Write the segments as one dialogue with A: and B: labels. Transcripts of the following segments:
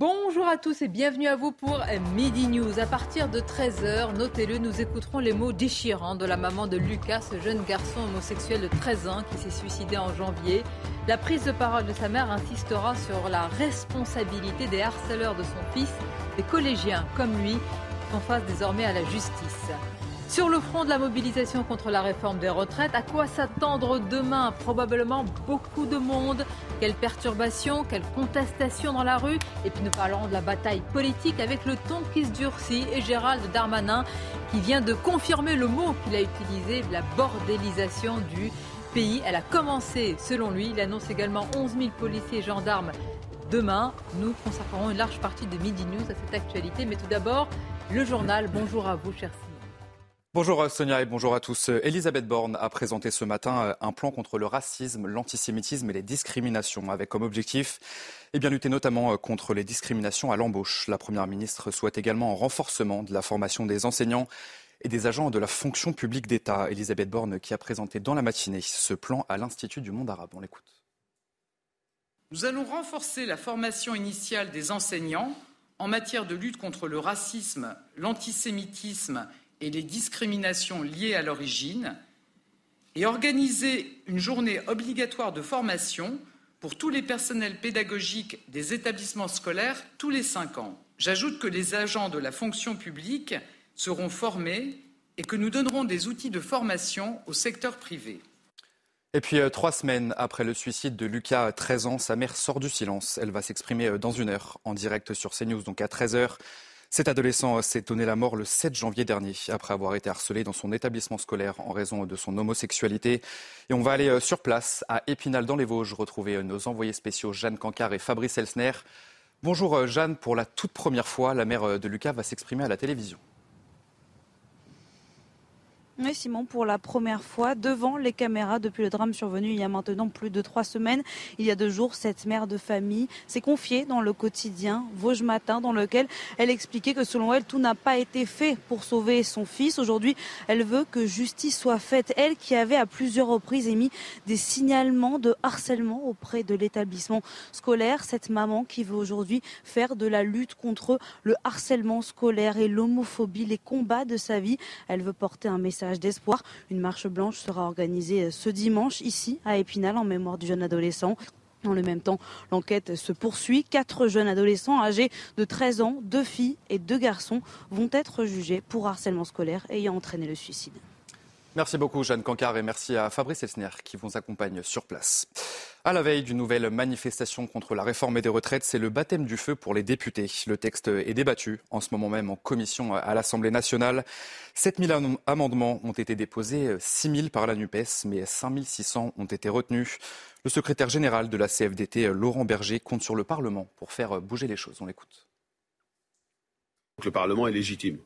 A: Bonjour à tous et bienvenue à vous pour Midi News. À partir de 13h, notez-le, nous écouterons les mots déchirants de la maman de Lucas, ce jeune garçon homosexuel de 13 ans qui s'est suicidé en janvier. La prise de parole de sa mère insistera sur la responsabilité des harceleurs de son fils, des collégiens comme lui, qui font face désormais à la justice. Sur le front de la mobilisation contre la réforme des retraites, à quoi s'attendre demain? Probablement beaucoup de monde. Quelles perturbations, quelles contestations dans la rue Et puis nous parlerons de la bataille politique avec le ton qui se durcit et Gérald Darmanin qui vient de confirmer le mot qu'il a utilisé, la bordélisation du pays. Elle a commencé selon lui. Il annonce également 11 000 policiers et gendarmes demain. Nous consacrerons une large partie de Midi News à cette actualité. Mais tout d'abord, le journal. Bonjour à vous, chers
B: Bonjour Sonia et bonjour à tous. Elisabeth Borne a présenté ce matin un plan contre le racisme, l'antisémitisme et les discriminations, avec comme objectif eh bien, lutter notamment contre les discriminations à l'embauche. La Première ministre souhaite également un renforcement de la formation des enseignants et des agents de la fonction publique d'État. Elisabeth Borne qui a présenté dans la matinée ce plan à l'Institut du monde arabe. On l'écoute.
C: Nous allons renforcer la formation initiale des enseignants en matière de lutte contre le racisme, l'antisémitisme et les discriminations liées à l'origine, et organiser une journée obligatoire de formation pour tous les personnels pédagogiques des établissements scolaires tous les cinq ans. J'ajoute que les agents de la fonction publique seront formés et que nous donnerons des outils de formation au secteur privé.
B: Et puis, euh, trois semaines après le suicide de Lucas, 13 ans, sa mère sort du silence. Elle va s'exprimer euh, dans une heure en direct sur CNews, donc à 13h. Cet adolescent s'est donné la mort le 7 janvier dernier après avoir été harcelé dans son établissement scolaire en raison de son homosexualité. Et on va aller sur place à Épinal dans les Vosges retrouver nos envoyés spéciaux Jeanne Cancard et Fabrice Elsner. Bonjour Jeanne, pour la toute première fois, la mère de Lucas va s'exprimer à la télévision.
D: Oui, Simon, pour la première fois devant les caméras depuis le drame survenu il y a maintenant plus de trois semaines. Il y a deux jours, cette mère de famille s'est confiée dans le quotidien Vosges Matin, dans lequel elle expliquait que selon elle, tout n'a pas été fait pour sauver son fils. Aujourd'hui, elle veut que justice soit faite. Elle qui avait à plusieurs reprises émis des signalements de harcèlement auprès de l'établissement scolaire. Cette maman qui veut aujourd'hui faire de la lutte contre le harcèlement scolaire et l'homophobie les combats de sa vie. Elle veut porter un message d'espoir. Une marche blanche sera organisée ce dimanche ici à Épinal en mémoire du jeune adolescent. Dans le même temps, l'enquête se poursuit. Quatre jeunes adolescents âgés de 13 ans, deux filles et deux garçons vont être jugés pour harcèlement scolaire ayant entraîné le suicide.
B: Merci beaucoup Jeanne Cancard et merci à Fabrice Elsner qui vous accompagne sur place. À la veille d'une nouvelle manifestation contre la réforme des retraites, c'est le baptême du feu pour les députés. Le texte est débattu en ce moment même en commission à l'Assemblée nationale. 7000 amendements ont été déposés, 6000 par la NUPES, mais 5600 ont été retenus. Le secrétaire général de la CFDT, Laurent Berger, compte sur le Parlement pour faire bouger les choses. On l'écoute.
E: Le Parlement est légitime.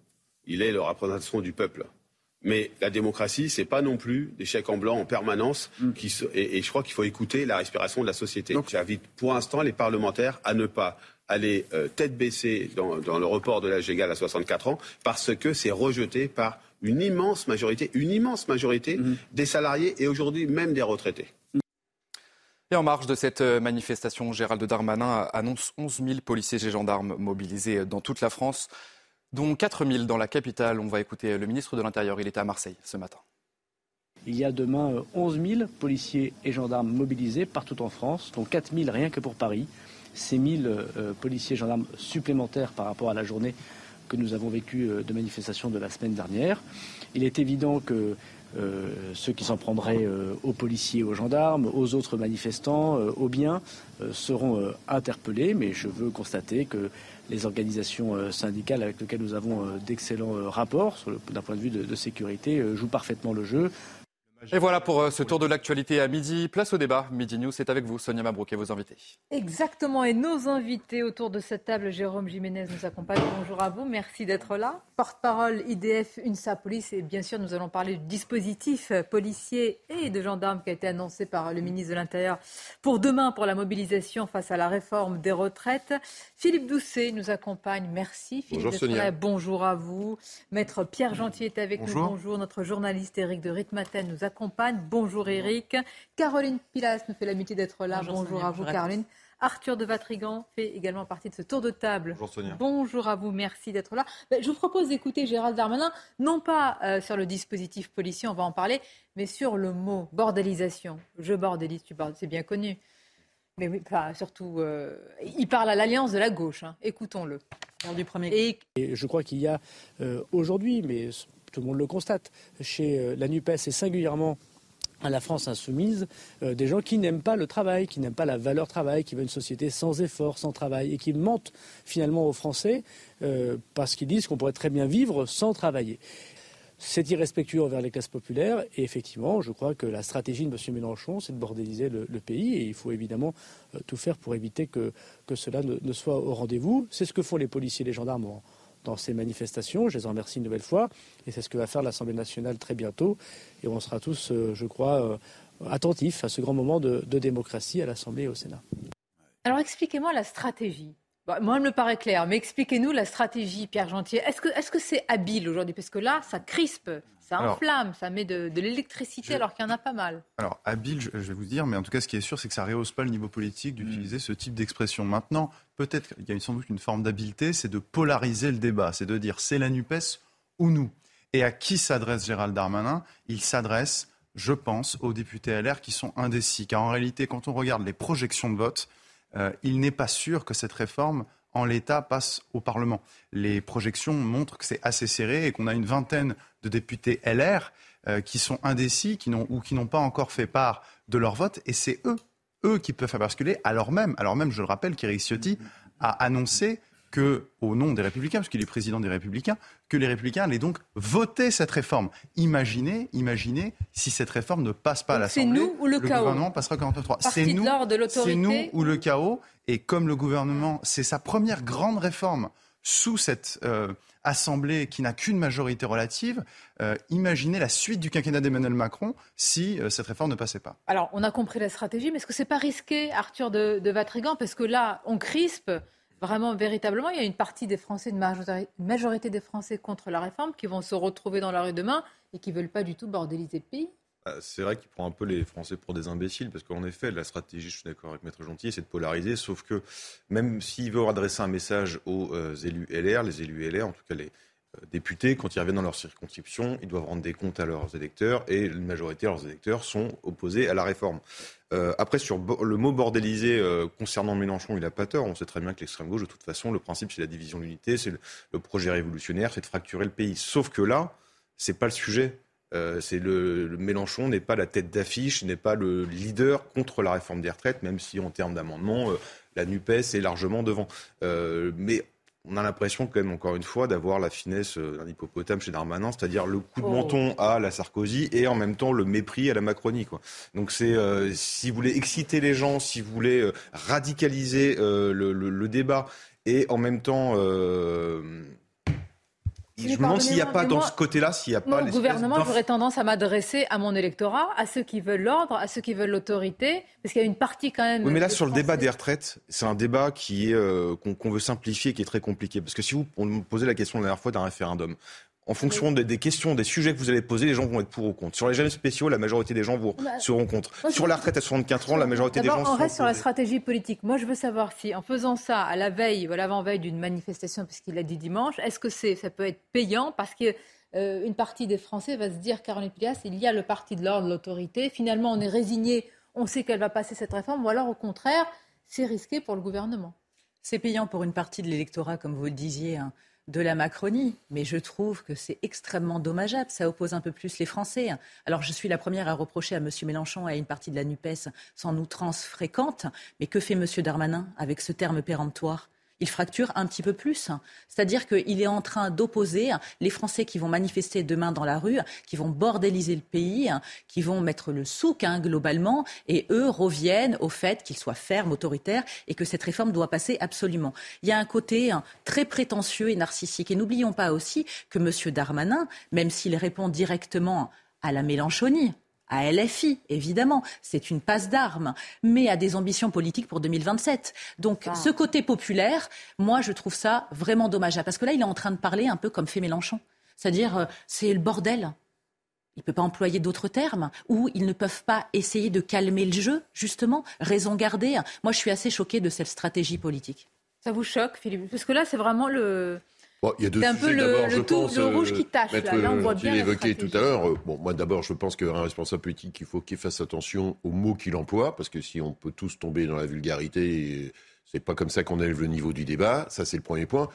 E: Il est la représentation du peuple. Mais la démocratie, c'est pas non plus des chèques en blanc en permanence. Qui se, et, et, je crois qu'il faut écouter la respiration de la société. Donc j'invite pour l'instant les parlementaires à ne pas aller euh, tête baissée dans, dans, le report de l'âge égal à 64 ans parce que c'est rejeté par une immense majorité, une immense majorité mmh. des salariés et aujourd'hui même des retraités.
B: Et en marge de cette manifestation, Gérald Darmanin annonce 11 000 policiers et gendarmes mobilisés dans toute la France dont 4 000 dans la capitale. On va écouter le ministre de l'Intérieur. Il était à Marseille ce matin.
F: Il y a demain 11 000 policiers et gendarmes mobilisés partout en France, dont 4 000 rien que pour Paris. Ces 1 000 euh, policiers et gendarmes supplémentaires par rapport à la journée que nous avons vécue de manifestation de la semaine dernière. Il est évident que euh, ceux qui s'en prendraient euh, aux policiers, aux gendarmes, aux autres manifestants, euh, aux biens, seront interpellés. Mais je veux constater que les organisations syndicales avec lesquelles nous avons d'excellents rapports d'un point de vue de, de sécurité jouent parfaitement le jeu.
B: Et voilà pour euh, ce tour de l'actualité à midi. Place au débat. Midi News, c'est avec vous, Sonia Mabrouk et vos invités.
A: Exactement. Et nos invités autour de cette table, Jérôme Jiménez nous accompagne. Bonjour à vous. Merci d'être là. Porte-parole IDF, UNSA Police. Et bien sûr, nous allons parler du dispositif policier et de gendarmes qui a été annoncé par le ministre de l'Intérieur pour demain pour la mobilisation face à la réforme des retraites. Philippe Doucet nous accompagne. Merci Philippe
G: Bonjour, Sonia.
A: Bonjour à vous. Maître Pierre Gentil est avec
G: Bonjour.
A: nous. Bonjour. Notre journaliste Éric de Ritmaten nous accompagne. Bonjour Éric. Caroline Pilas nous fait l'amitié d'être là.
H: Bonjour,
A: Bonjour,
H: Sonia.
A: à vous
H: Bonjour à
A: Caroline. Arthur de Vatrigan fait également partie de ce tour de table.
G: Bonjour, Sonia.
A: Bonjour à vous, merci d'être là. Ben, Je vous propose d'écouter Gérald Darmanin, non pas euh, sur le dispositif policier, on va en parler, mais sur le mot bordélisation. Je bordélise, tu bordes, c'est bien connu. Mais oui, enfin, surtout, euh, il parle à l'alliance de la gauche. hein. Écoutons-le.
H: Du premier
A: Et
F: Et je crois qu'il y a euh, aujourd'hui, mais tout le monde le constate, chez euh, la NUPES et singulièrement à la France insoumise, euh, des gens qui n'aiment pas le travail, qui n'aiment pas la valeur travail, qui veulent une société sans effort, sans travail, et qui mentent finalement aux Français euh, parce qu'ils disent qu'on pourrait très bien vivre sans travailler. C'est irrespectueux envers les classes populaires et effectivement, je crois que la stratégie de M. Mélenchon, c'est de bordéliser le, pays et il faut évidemment tout faire pour éviter que, cela ne, soit au rendez-vous. C'est ce que font les policiers et les gendarmes en- dans ces manifestations. Je les en remercie une nouvelle fois et c'est ce que va faire l'Assemblée nationale très bientôt et on sera tous, euh, je crois, euh, attentifs à ce grand moment de, démocratie à l'Assemblée et au Sénat.
A: alors expliquez-moi la stratégie. Bon, moi, elle me paraît claire, mais expliquez-nous la stratégie, Pierre Gentier. Est-ce que est-ce que c'est habile aujourd'hui? Parce que là, ça crispe, ça
G: Alors,
A: enflamme, ça met de, de l'électricité
G: je-
A: alors qu'il y en a pas mal.
G: Alors, habile, je, je vais vous dire, mais en tout cas, ce qui est sûr, c'est que ça rehausse pas le niveau politique d'utiliser ce type d'expression. Maintenant, peut-être qu'il y a sans doute une forme d'habileté, c'est de polariser le débat, c'est de dire c'est la NUPES ou nous. Et à qui s'adresse Gérald Darmanin? Il s'adresse, je pense, aux députés LR qui sont indécis. Car en réalité, quand on regarde les projections de vote, euh, il n'est pas sûr que cette réforme, en l'état, passe au Parlement. Les projections montrent que c'est assez serré et qu'on a une vingtaine de députés LR euh, qui sont indécis qui ou qui n'ont pas encore fait part de leur vote. Et c'est eux, eux qui peuvent faire basculer, alors même, alors même je le rappelle, qu'Éric Ciotti a annoncé que, au nom des Républicains, parce qu'il est président des Républicains, que les Républicains allaient donc voter cette réforme. Imaginez, imaginez si cette réforme ne passe pas à
A: Donc c'est
G: l'Assemblée.
A: nous ou le chaos
G: gouvernement passera 49.3.
A: Parti
G: C'est
A: de
G: nous,
A: l'ordre de l'autorité
G: c'est nous ou le chaos. Et comme le gouvernement, c'est sa première grande réforme sous cette euh, Assemblée qui n'a qu'une majorité relative, euh, imaginez la suite du quinquennat d'Emmanuel Macron si euh, cette réforme ne passait pas.
A: Alors, on a compris la stratégie, mais est-ce que c'est pas risqué, Arthur de, de Vatrigan? Parce que là, on crispe vraiment, véritablement. Il y a une partie des Français, une majorité, des Français contre la réforme qui vont se retrouver dans la rue demain et qui veulent pas du tout bordéliser le pays.
I: Bah, C'est vrai qu'il prend un peu les Français pour des imbéciles, parce qu'en effet, la stratégie, je suis d'accord avec Maître Gentil, c'est de polariser, sauf que même s'il veut adresser un message aux euh, élus LR, les élus LR, en tout cas les députés, quand ils reviennent dans leur circonscription, ils doivent rendre des comptes à leurs électeurs, et la majorité de leurs électeurs sont opposés à la réforme. Euh, après, sur le mot bordélisé euh, concernant Mélenchon, il n'a pas tort. On sait très bien que l'extrême gauche, de toute façon, le principe, c'est la division de l'unité, c'est le, projet révolutionnaire, c'est de fracturer le pays. Sauf que là, c'est pas le sujet. Euh, le, le Mélenchon n'est pas la tête d'affiche, n'est pas le leader contre la réforme des retraites, même si en termes d'amendement, euh, la Nupes est largement devant. Euh, mais on a l'impression quand même, encore une fois, d'avoir la finesse euh, d'un hippopotame chez Darmanin, c'est-à-dire le coup de
A: Oh.
I: menton à la Sarkozy et en même temps le mépris à la Macronie. Quoi. Donc c'est euh, si vous voulez exciter les gens, si vous voulez euh, radicaliser euh, le, le- le débat et en même temps je me demande s'il n'y a pas dans ce côté-là, s'il n'y a pas l'espèce
A: gouvernement, j'aurais tendance à m'adresser à mon électorat, à ceux qui veulent l'ordre, à ceux qui veulent l'autorité, parce qu'il y a une partie quand même.
I: Oui, mais là, sur le
A: Français-
I: débat des retraites, c'est un débat qui est euh, qu'on qu'on veut simplifier, qui est très compliqué. Parce que si vous on me posait la question la dernière fois d'un référendum, en fonction des, des questions, des sujets que vous allez poser, les gens vont être pour ou contre. Sur les jeunes spéciaux, la majorité des gens vont,
A: Bah,
I: seront contre.
A: moi,
I: Sur la retraite à 64 ans, la majorité des gens
A: D'abord, on
I: seront
A: reste sur la stratégie politique. Moi, je veux savoir si, en faisant ça à la veille ou à l'avant-veille d'une manifestation, puisqu'il a dit dimanche, est-ce que c'est, ça peut être payant? Parce que euh, une partie des Français va se dire, Caroline Pilas, il y a le parti de l'ordre, l'autorité. Finalement, on est résigné, on sait qu'elle va passer cette réforme, ou alors au contraire, c'est risqué pour le gouvernement.
H: C'est payant pour une partie de l'électorat, comme vous le disiez, hein, de la Macronie, mais je trouve que c'est extrêmement dommageable. Ça oppose un peu plus les Français. Alors, je suis la première à reprocher à M. Mélenchon et à une partie de la NUPES son outrance fréquente, mais que fait M. Darmanin avec ce terme péremptoire? Il fracture un petit peu plus. C'est-à-dire qu'il est en train d'opposer les Français qui vont manifester demain dans la rue, qui vont bordéliser le pays, qui vont mettre le souk hein, globalement, et eux reviennent au fait qu'ils soient fermes, autoritaires, et que cette réforme doit passer absolument. Il y a un côté hein, très prétentieux et narcissique. Et n'oublions pas aussi que M. Darmanin, même s'il répond directement à la Mélenchonie, à LFI, évidemment, c'est une passe d'armes, mais à des ambitions politiques pour 2027. Donc ce côté populaire, moi je trouve ça vraiment dommageable, parce que là il est en train de parler un peu comme fait Mélenchon, c'est-à-dire euh, c'est le bordel. Il ne peut pas employer d'autres termes, ou ils ne peuvent pas essayer de calmer le jeu, justement, raison gardée. Moi je suis assez choquée de cette stratégie politique.
A: Ça vous choque, Philippe? Parce que là c'est vraiment le
J: il y a deux
A: c'est un peu le, pense, le rouge qui tâche.
J: Maître,
A: là. on voit
J: bien évoqué tout à l'heure. Euh, bon, moi, d'abord, je pense qu'un responsable politique, il faut qu'il fasse attention aux mots qu'il emploie, parce que si on peut tous tomber dans la vulgarité, c'est pas comme ça qu'on élève le niveau du débat. Ça, c'est le premier point.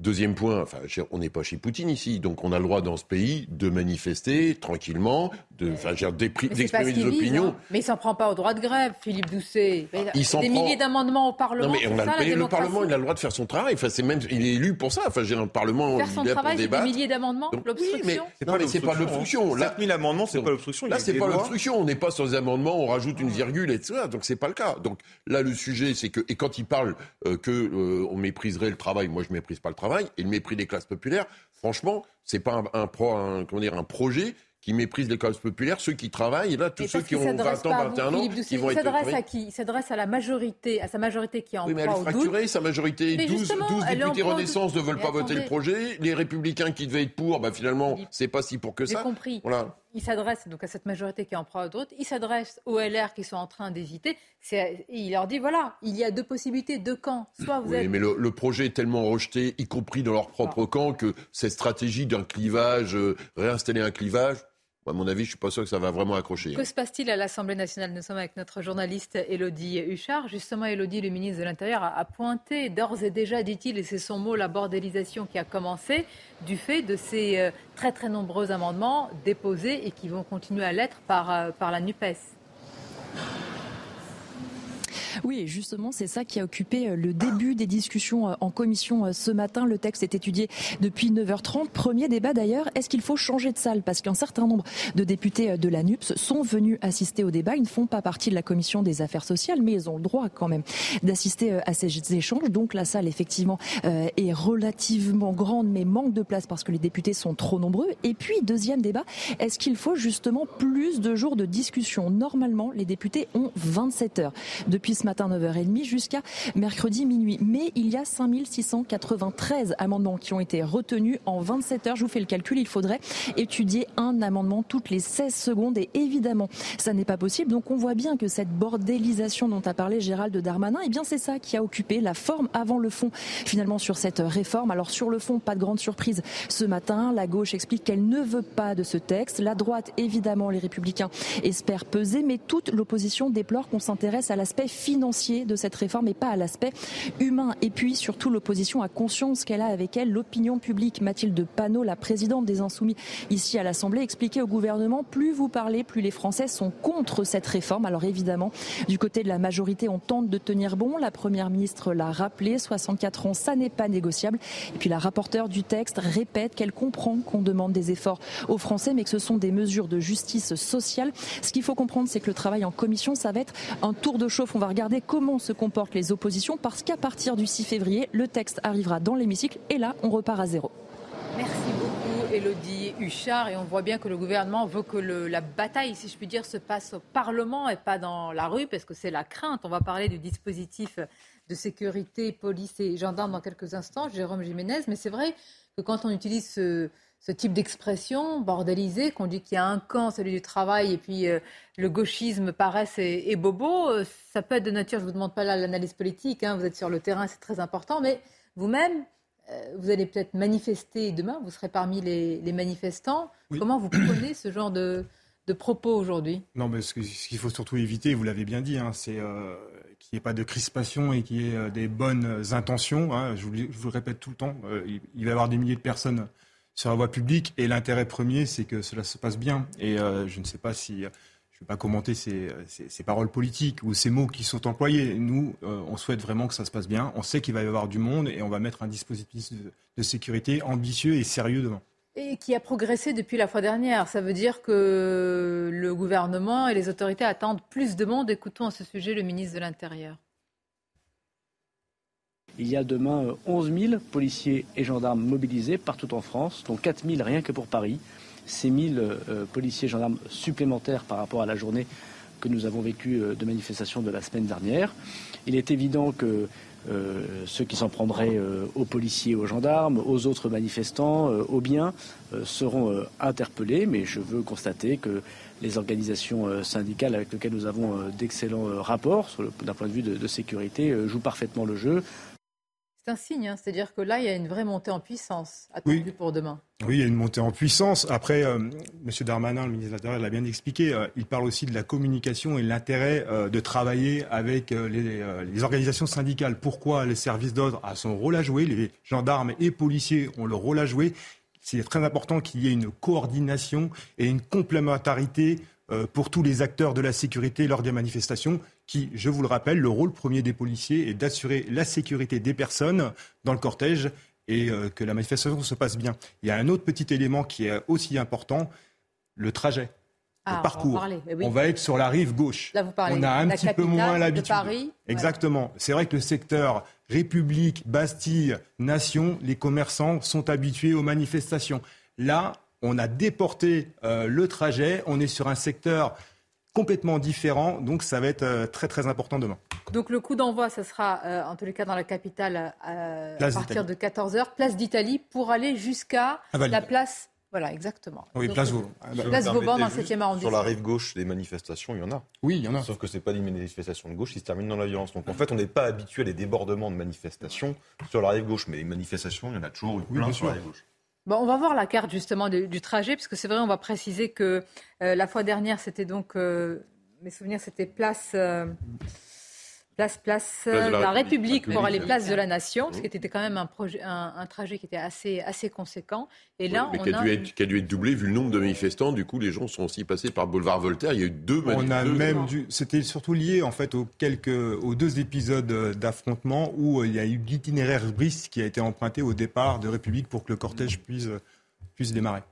J: Deuxième point, enfin, on n'est pas chez Poutine ici, donc on a le droit dans ce pays de manifester tranquillement, de, enfin, d'exprimer des opinions.
A: Hein. Mais il s'en prend pas au droit de grève, Philippe Doucet. Il des milliers d'amendements au Parlement. Non, mais on a ça,
J: le, le, Parlement, il a le droit de faire son travail. Enfin, c'est même, il est élu pour ça. Enfin, j'ai le Parlement.
A: Faire son travail, c'est des milliers d'amendements. L'obstruction.
J: Oui, mais non, mais c'est pas l'obstruction.
I: Là, 000 amendements, c'est pas l'obstruction.
J: Là, c'est pas l'obstruction. On n'est pas sur des amendements, on rajoute une virgule, etc. Donc c'est pas le cas. Donc là, le sujet, c'est que et quand il parle euh, que euh, on mépriserait le travail, moi je méprise pas le travail et le mépris des classes populaires, franchement, c'est pas un, un, comment dire, un projet qui méprise les classes populaires, ceux qui travaillent, et là, tous ceux qui ont 20 ans, 21 ans,
A: qui vont
J: il
A: s'adresse à qui? Il s'adresse à la majorité, à sa majorité qui en
J: Oui, mais elle est fracturée, sa majorité. 12, 12 députés Renaissance ne veulent pas voter le projet. Les Républicains qui devaient être pour, bah, finalement, c'est pas si pour que ça.
A: J'ai compris. Voilà il s'adresse donc à cette majorité qui est en proie d'autres, il s'adresse aux LR qui sont en train d'hésiter, il leur dit voilà, il y a deux possibilités, deux camps. Soit vous
J: oui, mais le, projet est tellement rejeté, y compris dans leur propre camp, que cette stratégie d'un clivage, euh, réinstaller un clivage, à mon avis, je suis pas sûr que ça va vraiment accrocher.
A: Que se passe-t-il à l'Assemblée nationale? Nous sommes avec notre journaliste Elodie Huchard. Justement, Elodie, le ministre de l'Intérieur, a pointé d'ores et déjà, dit-il, et c'est son mot, la bordélisation qui a commencé du fait de ces euh, très très nombreux amendements déposés et qui vont continuer à l'être par, euh, par la NUPES.
K: Oui, justement, c'est ça qui a occupé euh, le début des discussions euh, en commission euh, ce matin. Le texte est étudié depuis 9h30. Premier débat d'ailleurs, est-ce qu'il faut changer de salle? Parce qu'un certain nombre de députés de la NUPS sont venus assister au débat. Ils ne font pas partie de la commission des affaires sociales, mais ils ont le droit quand même d'assister à ces échanges. Donc la salle, effectivement, est relativement grande, mais manque de place parce que les députés sont trop nombreux. Et puis, deuxième débat, est-ce qu'il faut justement plus de jours de discussion? Normalement, les députés ont 27 heures. Depuis ce 9h30 jusqu'à mercredi minuit. Mais il y a 5693 amendements qui ont été retenus en 27 heures. Je vous fais le calcul, il faudrait étudier un amendement toutes les 16 secondes et évidemment, ça n'est pas possible. Donc on voit bien que cette bordélisation dont a parlé Gérald Darmanin, eh bien c'est ça qui a occupé la forme avant le fond finalement sur cette réforme. Alors sur le fond, pas de grande surprise ce matin. La gauche explique qu'elle ne veut pas de ce texte. La droite, évidemment, les républicains espèrent peser, mais toute l'opposition déplore qu'on s'intéresse à l'aspect financier de cette réforme et pas à l'aspect humain. Et puis surtout, l'opposition a conscience qu'elle a avec elle l'opinion publique. Mathilde Panot, la présidente des Insoumis ici à l'Assemblée, expliquait au gouvernement plus vous parlez, plus les Français sont contre cette réforme. Alors évidemment, du côté de la majorité, on tente de tenir bon. La première ministre l'a rappelé, 64 ans, ça n'est pas négociable. Et puis la rapporteure du texte répète qu'elle comprend qu'on demande des efforts aux Français, mais que ce sont des mesures de justice sociale. Ce qu'il faut comprendre, c'est que le travail en commission, ça va être un tour de chauffe. On va comment se comportent les oppositions parce qu'à partir du 6 février, le texte arrivera dans l'hémicycle et là, on repart à zéro.
A: Merci beaucoup, Elodie Huchard. Et on voit bien que le gouvernement veut que la bataille, si je puis dire, se passe au Parlement et pas dans la rue, parce que c'est la crainte. On va parler du dispositif de sécurité, police et gendarmes dans quelques instants, Jérôme Jiménez. Mais c'est vrai que quand on utilise ce, ce type d'expression bordélisée, qu'on dit qu'il y a un camp, celui du travail, et puis euh, le gauchisme, paresse et, bobo, euh, ça peut être de nature, je ne vous demande pas là l'analyse politique, hein, vous êtes sur le terrain, c'est très important, mais vous-même, euh, vous allez peut-être manifester demain, vous serez parmi les, manifestants. Comment vous prenez ce genre de, propos aujourd'hui?
L: Non, mais ce, qu'il faut surtout éviter, vous l'avez bien dit, hein, c'est qu'il n'y ait pas de crispation et qu'il y ait des bonnes intentions. Hein. je, vous, le répète tout le temps, il, il va y avoir des milliers de personnes sur la voie publique. Et l'intérêt premier, c'est que cela se passe bien. Et euh, je ne sais pas si je ne vais pas commenter ces, paroles politiques ou ces mots qui sont employés. Nous, euh, on souhaite vraiment que ça se passe bien. On sait qu'il va y avoir du monde et on va mettre un dispositif de, sécurité ambitieux et sérieux devant.
A: Et qui a progressé depuis la fois dernière. Ça veut dire que le gouvernement et les autorités attendent plus de monde. Écoutons à ce sujet le ministre de l'Intérieur.
F: Il y a demain 11 000 policiers et gendarmes mobilisés partout en France, dont 4 000 rien que pour Paris ces 1000 euh, policiers et gendarmes supplémentaires par rapport à la journée que nous avons vécue euh, de manifestation de la semaine dernière. Il est évident que euh, ceux qui s'en prendraient aux policiers, aux gendarmes, aux autres manifestants, aux biens, seront interpellés. Mais je veux constater que les organisations syndicales avec lesquelles nous avons d'excellents rapports d'un point de vue de sécurité jouent parfaitement le jeu.
A: C'est un signe, hein. c'est-à-dire que là, il y a une vraie montée en puissance attendue pour demain.
L: Oui, il y a une montée en puissance. Après, euh, M. Darmanin, le ministre de l'Intérieur, l'a bien expliqué, euh, il parle aussi de la communication et l'intérêt euh, de travailler avec les, les, organisations syndicales. Pourquoi les services d'ordre ont son rôle à jouer, les gendarmes et policiers ont leur rôle à jouer. C'est très important qu'il y ait une coordination et une complémentarité pour tous les acteurs de la sécurité lors des manifestations qui, je vous le rappelle, le rôle premier des policiers est d'assurer la sécurité des personnes dans le cortège et euh, que la manifestation se passe bien. Il y a un autre petit élément qui est aussi important, le trajet. le ah, parcours. On, va être sur la rive gauche.
A: Là, vous parlez
L: on a un petit peu moins l'habitude. Exactement. C'est vrai que le secteur République, Bastille, Nation, les commerçants sont habitués aux manifestations. Là, on a déporté euh, le trajet. On est sur un secteur complètement différent. Donc ça va être euh, très très important demain.
A: Donc le coup d'envoi, ce sera euh, en tous les cas dans la capitale euh, à partir de 14h, place d'Italie, pour aller jusqu'à la place. Voilà, exactement.
L: Oui, place Vauban.
A: Place Vauban dans le 7e arrondissement.
I: Sur la rive gauche, les manifestations, il y en a.
L: Oui, il y en a.
I: Sauf que ce n'est pas des manifestations de gauche qui se terminent dans la violence. Donc en fait, on n'est pas habitué à des débordements de manifestations sur la rive gauche. Mais les manifestations, il y en a toujours eu plein sur la rive gauche
A: on va voir la carte justement du, trajet, puisque c'est vrai, on va préciser que euh, la fois dernière, c'était donc, euh, mes souvenirs, c'était place. Euh, place, place, la, République, pour aller place de la Nation, ce qui était quand même un, projet, un, trajet qui était assez, assez conséquent.
J: Et là, mais on qui, a, dû être, qui a dû être doublé vu le nombre de manifestants. Du coup, les gens sont aussi passés par boulevard Voltaire. Il y a eu deux
L: On a même dû. C'était surtout lié en fait aux quelques, aux deux épisodes d'affrontement où il y a eu l'itinéraire bris qui a été emprunté au départ de République pour que le cortège puisse, puisse démarrer.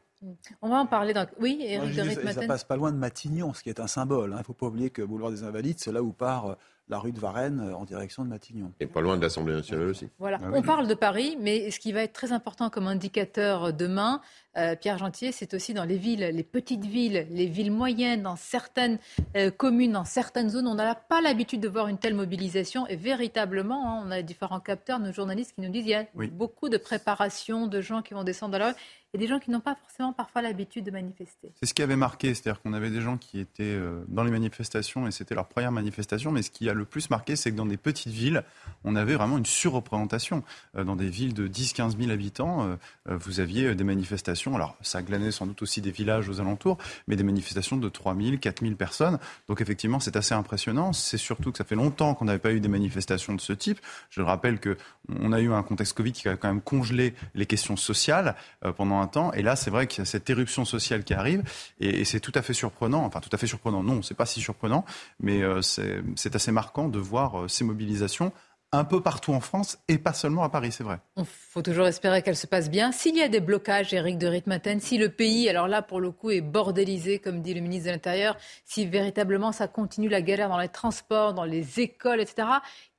A: On va en parler. Oui, Eric
M: de Ça passe pas loin de Matignon, ce qui est un symbole. Il hein. ne faut pas oublier que Boulevard des Invalides, c'est là où part la rue de Varennes euh, en direction de Matignon.
J: Et pas loin de l'Assemblée nationale aussi.
A: Voilà. Ah on parle de Paris, mais ce qui va être très important comme indicateur demain, euh, Pierre Gentier, c'est aussi dans les villes, les petites villes, les villes moyennes, dans certaines euh, communes, dans certaines zones. On n'a pas l'habitude de voir une telle mobilisation. Et véritablement, hein, on a différents capteurs, nos journalistes qui nous disent qu'il y a beaucoup de préparation, de gens qui vont descendre dans la rue et des gens qui n'ont pas forcément parfois l'habitude de manifester.
G: C'est ce qui avait marqué, c'est-à-dire qu'on avait des gens qui étaient dans les manifestations et c'était leur première manifestation, mais ce qui a le plus marqué, c'est que dans des petites villes, on avait vraiment une surreprésentation. Euh, dans des villes de 10-15 000 habitants, euh, euh, vous aviez des manifestations, alors ça glanait sans doute aussi des villages aux alentours, mais des manifestations de 3 000, 4 000 personnes. Donc effectivement, c'est assez impressionnant. C'est surtout que ça fait longtemps qu'on n'avait pas eu des manifestations de ce type. Je rappelle qu'on a eu un contexte Covid qui a quand même congelé les questions sociales pendant temps. Et là, c'est vrai qu'il y a cette éruption sociale qui arrive. Et, c'est tout à fait surprenant. Enfin, tout à fait surprenant. Non, c'est pas si surprenant, mais c'est assez marquant de voir euh, ces mobilisations un peu partout en France et pas seulement à Paris, c'est vrai.
A: Il faut toujours espérer qu'elles se passent bien. S'il y a des blocages, Éric de Ritmaten, si le pays, alors là pour le coup, est bordélisé, comme dit le ministre de l'Intérieur, si véritablement ça continue la galère dans les transports, dans les écoles, etc.,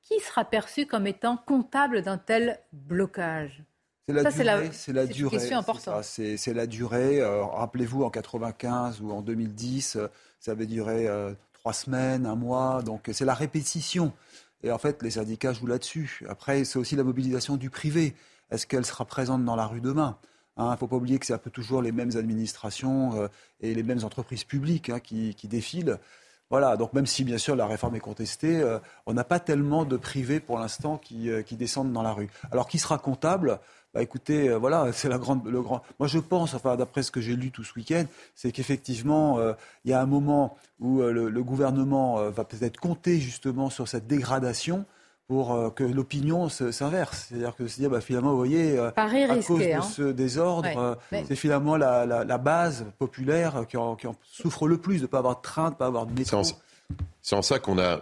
A: qui sera perçu comme étant comptable d'un tel blocage?
M: C'est la, durée, c'est la
A: durée.
M: C'est
A: importante.
M: C'est, la durée. Euh, rappelez-vous, en 95 ou en 2010, euh, ça avait duré trois semaines, un mois. Donc c'est la répétition. Et en fait, les syndicats jouent là-dessus. Après, c'est aussi la mobilisation du privé. Est-ce qu'elle sera présente dans la rue demain? Il hein, ne faut pas oublier que c'est un peu toujours les mêmes administrations euh, et les mêmes entreprises publiques hein, qui, défilent. Voilà, donc même si bien sûr la réforme est contestée, euh, on n'a pas tellement de privés pour l'instant qui, euh, qui, descendent dans la rue. Alors qui sera comptable? Bah écoutez, euh, voilà, c'est la grande, le grand. Moi, je pense, enfin, d'après ce que j'ai lu tout ce week-end, c'est qu'effectivement, euh, il y a un moment où euh, le, gouvernement va peut-être compter justement sur cette dégradation pour euh, que l'opinion s'inverse. C'est-à-dire que se dire, bah, finalement, vous voyez, euh, à cause de
A: hein.
M: ce désordre, euh, c'est finalement la, la, base populaire qui en, qui en, souffre le plus de ne pas avoir de train, de ne pas avoir de métro.
J: C'est en ça qu'on a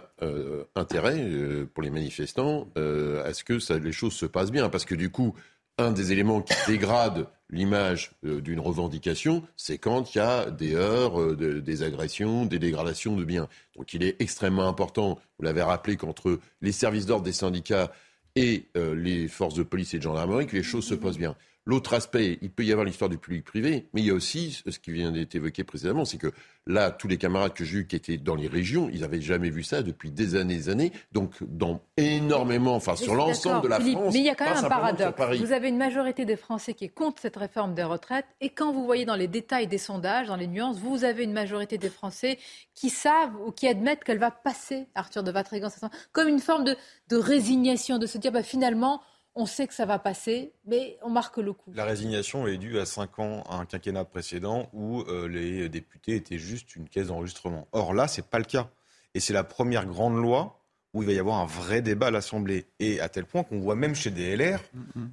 J: intérêt, pour les manifestants, à ce que ça, les choses se passent bien. Parce que du coup, un des éléments qui dégrade l'image d'une revendication, c'est quand il y a des heurts, des agressions, des dégradations de biens. Donc il est extrêmement important, vous l'avez rappelé, qu'entre les services d'ordre des syndicats et les forces de police et de gendarmerie, que les choses se passent bien. L'autre aspect, il peut y avoir l'histoire du public-privé, mais il y a aussi ce qui vient d'être évoqué précédemment, c'est que là, tous les camarades que j'ai eus qui étaient dans les régions, ils n'avaient jamais vu ça depuis des années et des années. Donc, dans énormément, enfin, sur l'ensemble de la France.
A: Mais il y a quand même un paradoxe. Vous avez une majorité des Français qui est contre cette réforme des retraites, et quand vous voyez dans les détails des sondages, dans les nuances, vous avez une majorité des Français qui savent ou qui admettent qu'elle va passer, Arthur de Vatrigan, comme une forme de, de résignation, de se dire, bah, finalement, on sait que ça va passer, mais on marque le coup.
I: La résignation est due à 5 ans, à un quinquennat précédent où euh, les députés étaient juste une caisse d'enregistrement. Or là, ce n'est pas le cas. Et c'est la première grande loi où il va y avoir un vrai débat à l'Assemblée. Et à tel point qu'on voit même chez des LR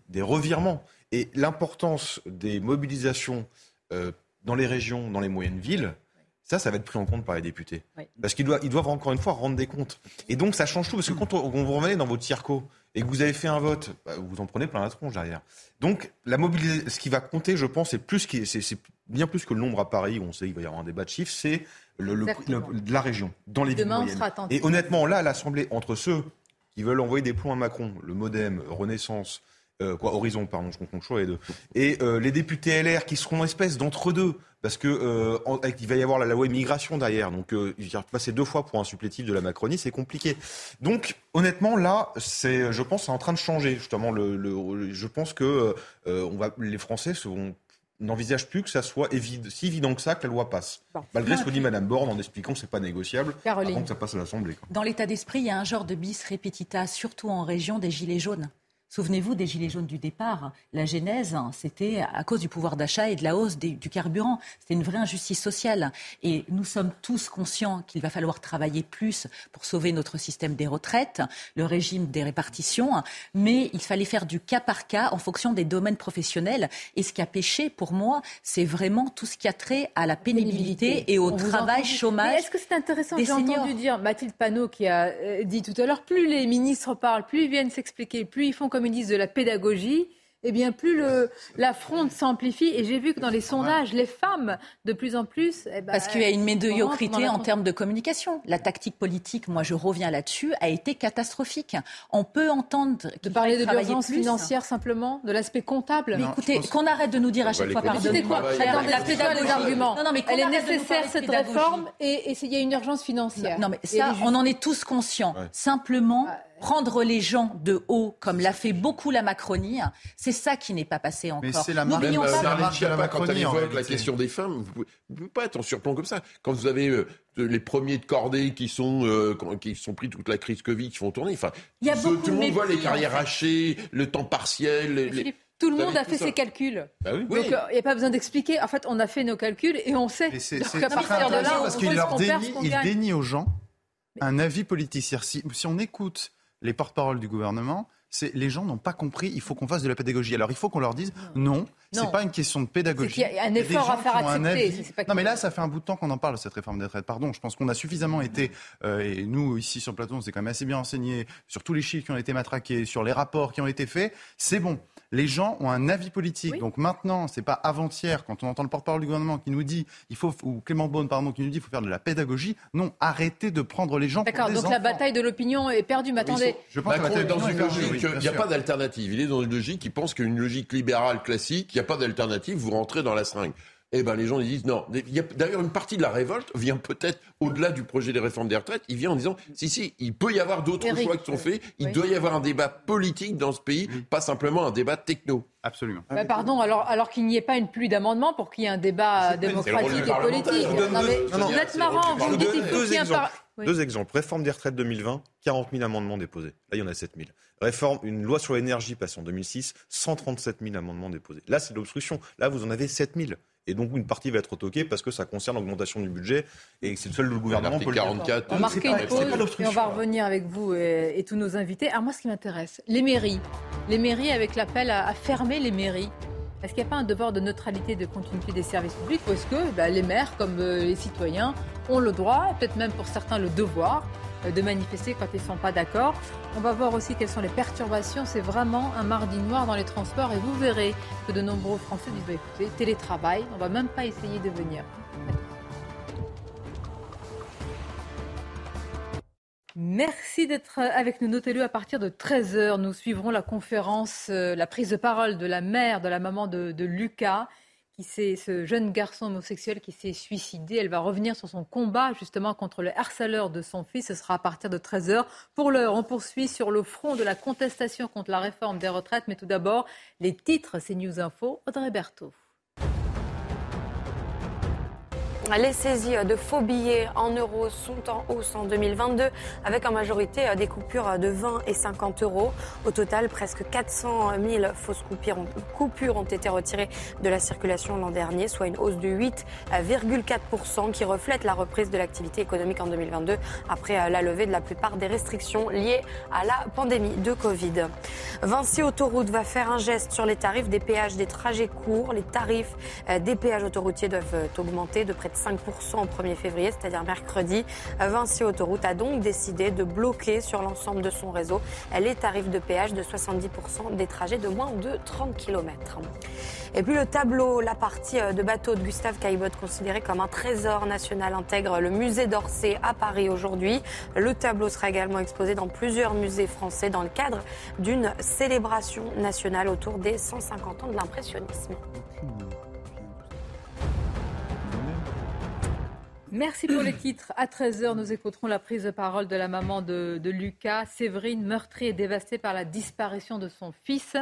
I: des revirements. Et l'importance des mobilisations euh, dans les régions, dans les moyennes villes, ça, ça va être pris en compte par les députés. Parce qu'ils doivent, ils doivent encore une fois rendre des comptes. Et donc, ça change tout. Parce que quand on, vous revenez dans votre circo et que vous avez fait un vote, bah, vous en prenez plein la tronche derrière. Donc, la mobilisation, ce qui va compter, je pense, c'est plus c'est bien plus que le nombre à Paris où on sait qu'il va y avoir un débat de chiffres, c'est le, de la région, dans les villes moyennes. Et honnêtement, là, l'Assemblée, entre ceux qui veulent envoyer des plombs à Macron, le MoDem, Renaissance, euh, quoi, Horizon, pardon, je confonds toujours les deux, et euh, les députés LR qui seront espèce d'entre deux, parce que euh, il va y avoir la, loi immigration derrière, donc euh, passer deux fois pour un supplétif de la Macronie, c'est compliqué. Donc honnêtement là, c'est, je pense, c'est en train de changer justement. Le, je pense que euh, on va, les Français n'envisagent plus que ça soit si évident que ça que la loi passe. Malgré ce que dit Mme Borne en expliquant que c'est pas négociable avant que ça passe à l'Assemblée.
H: Dans l'état d'esprit, il y a un genre de bis repetita, surtout en région des Gilets jaunes. Souvenez-vous des Gilets jaunes du départ. La genèse, hein, c'était à cause du pouvoir d'achat et de la hausse du carburant. C'était une vraie injustice sociale. Et nous sommes tous conscients qu'il va falloir travailler plus pour sauver notre système des retraites, le régime des répartitions. Mais il fallait faire du cas par cas en fonction des domaines professionnels. Et ce qui a péché, pour moi, c'est vraiment tout ce qui a trait à la pénibilité, et au travail, chômage.
A: Est-ce que c'est intéressant J'ai entendu dire Mathilde Panot qui a euh, dit tout à l'heure, plus les ministres parlent, plus ils viennent s'expliquer, plus ils font comme ils de la pédagogie, eh bien, plus le, la fronde s'amplifie. Et j'ai vu que dans les sondages, les femmes, de plus en plus.
H: Eh ben, Parce qu'il y a une médiocrité en termes de communication. La tactique politique, moi je reviens là-dessus, a été catastrophique. On peut entendre.
A: De parler de l'urgence financière simplement, de l'aspect comptable.
H: Mais écoutez, qu'on arrête de nous dire à chaque fois, pardonnez-moi.
A: La pédagogie. arguments. Non, non, mais Elle est nécessaire cette réforme et il y a une urgence financière.
H: Non, mais ça, on en est tous conscients. Simplement prendre les gens de haut, comme l'a fait beaucoup la Macronie, c'est ça qui n'est pas passé encore. Mais
J: c'est la marque, Même, pas, la Macronie. Quand elle évoque la question des femmes, vous ne pouvez, pas être en surplomb comme ça. Quand vous avez euh, les premiers de cordée qui sont, euh, qui sont pris toute la crise Covid, qui font tourner, enfin,
H: Il y a tout,
J: le monde voit les carrières hachées, le temps partiel. Les,
A: tout le monde a fait ses calculs.
J: Bah oui.
A: Donc il n'y a pas besoin d'expliquer. En fait, on a fait nos calculs et on sait.
G: C'est à partir de là, parce qu'il leur dénie, aux gens un avis politique. Si, si on écoute les porte-paroles du gouvernement, c'est les gens n'ont pas compris, il faut qu'on fasse de la pédagogie. Alors il faut qu'on leur dise non, ce n'est pas une question de pédagogie.
A: Il y a un effort à faire accepter.
G: non mais là, ça fait un bout de temps qu'on en parle de cette réforme des retraites. Pardon, je pense qu'on a suffisamment été, euh, et nous ici sur le plateau, on s'est quand même assez bien enseigné sur tous les chiffres qui ont été matraqués, sur les rapports qui ont été faits. C'est bon les gens ont un avis politique. Donc maintenant, c'est pas avant-hier, quand on entend le porte-parole du gouvernement qui nous dit, il faut, ou Clément Beaune, pardon, qui nous dit, il faut faire de la pédagogie. Non, arrêtez de prendre les gens
A: D'accord, donc la bataille de l'opinion est perdue. Mais attendez.
J: Je pense Macron est dans une logique, il n'y a pas d'alternative. Il est dans une logique qui pense qu'une logique libérale classique, il n'y a pas d'alternative, vous rentrez dans la seringue eh ben, les gens ils disent non. D'ailleurs, une partie de la révolte vient peut-être au-delà du projet des réformes des retraites. Il vient en disant si, si, il peut y avoir d'autres choix qui sont faits. Il doit y avoir un débat politique dans ce pays, pas simplement un débat techno.
G: Absolument.
A: Bah, pardon, alors, alors qu'il n'y ait pas une pluie d'amendements pour qu'il y ait un débat démocratique et politique. Non, mais vous êtes marrant, vous me dites qu'il faut qu'il y ait un
I: Deux exemples. Réforme des retraites 2020, 40 000 amendements déposés. Là, il y en a 7 000. Réforme, une loi sur l'énergie passée en 2006, 137 000 amendements déposés. Là, c'est l'obstruction. Là, vous en avez 7 000. Et donc, une partie va être retoquée parce que ça concerne l'augmentation du budget et c'est le seul le gouvernement peut le
J: 44.
A: On va marquer une pause et on va revenir avec vous et, et, tous nos invités. Alors moi, ce qui m'intéresse, les mairies. Les mairies avec l'appel à, à fermer les mairies. Est-ce qu'il n'y a pas un devoir de neutralité et de continuité des services publics ou est-ce que bah, les maires, comme euh, les citoyens, ont le droit, peut-être même pour certains le devoir, de manifester quand ils ne sont pas d'accord On va voir aussi quelles sont les perturbations. C'est vraiment un mardi noir dans les transports et vous verrez que de nombreux Français disent bah, écoutez, télétravail, on ne va même pas essayer de venir. Merci d'être avec nous. Notez-le à partir de 13h. Nous suivrons la conférence, euh, la prise de parole de la mère, de la maman de Lucas, qui c'est ce jeune garçon homosexuel qui s'est suicidé. Elle va revenir sur son combat justement contre le harceleur de son fils. Ce sera à partir de 13h. Pour l'heure, on poursuit sur le front de la contestation contre la réforme des retraites. Mais tout d'abord, les titres, c'est News Info. Audrey Berthaud.
N: Les saisies de faux billets en euros sont en hausse en 2022, avec en majorité des coupures de 20 et 50 euros. Au total, presque 400 000 fausses coupures ont été retirées de la circulation l'an dernier, soit une hausse de 8,4% qui reflète la reprise de l'activité économique en 2022 après la levée de la plupart des restrictions liées à la pandémie de Covid. Vinci Autoroute va faire un geste sur les tarifs des péages des trajets courts. Les tarifs des péages autoroutiers doivent augmenter de près 5% au 1er février, c'est-à-dire mercredi. Vinci Autoroute a donc décidé de bloquer sur l'ensemble de son réseau les tarifs de péage de 70% des trajets de moins de 30 km. Et puis le tableau, la partie de bateau de Gustave Caillebotte, considéré comme un trésor national, intègre le musée d'Orsay à Paris aujourd'hui. Le tableau sera également exposé dans plusieurs musées français dans le cadre d'une célébration nationale autour des 150 ans de l'impressionnisme.
A: Merci pour les titres. À 13h, nous écouterons la prise de parole de la maman de, de Lucas. Séverine, meurtrie et dévastée par la disparition de son fils.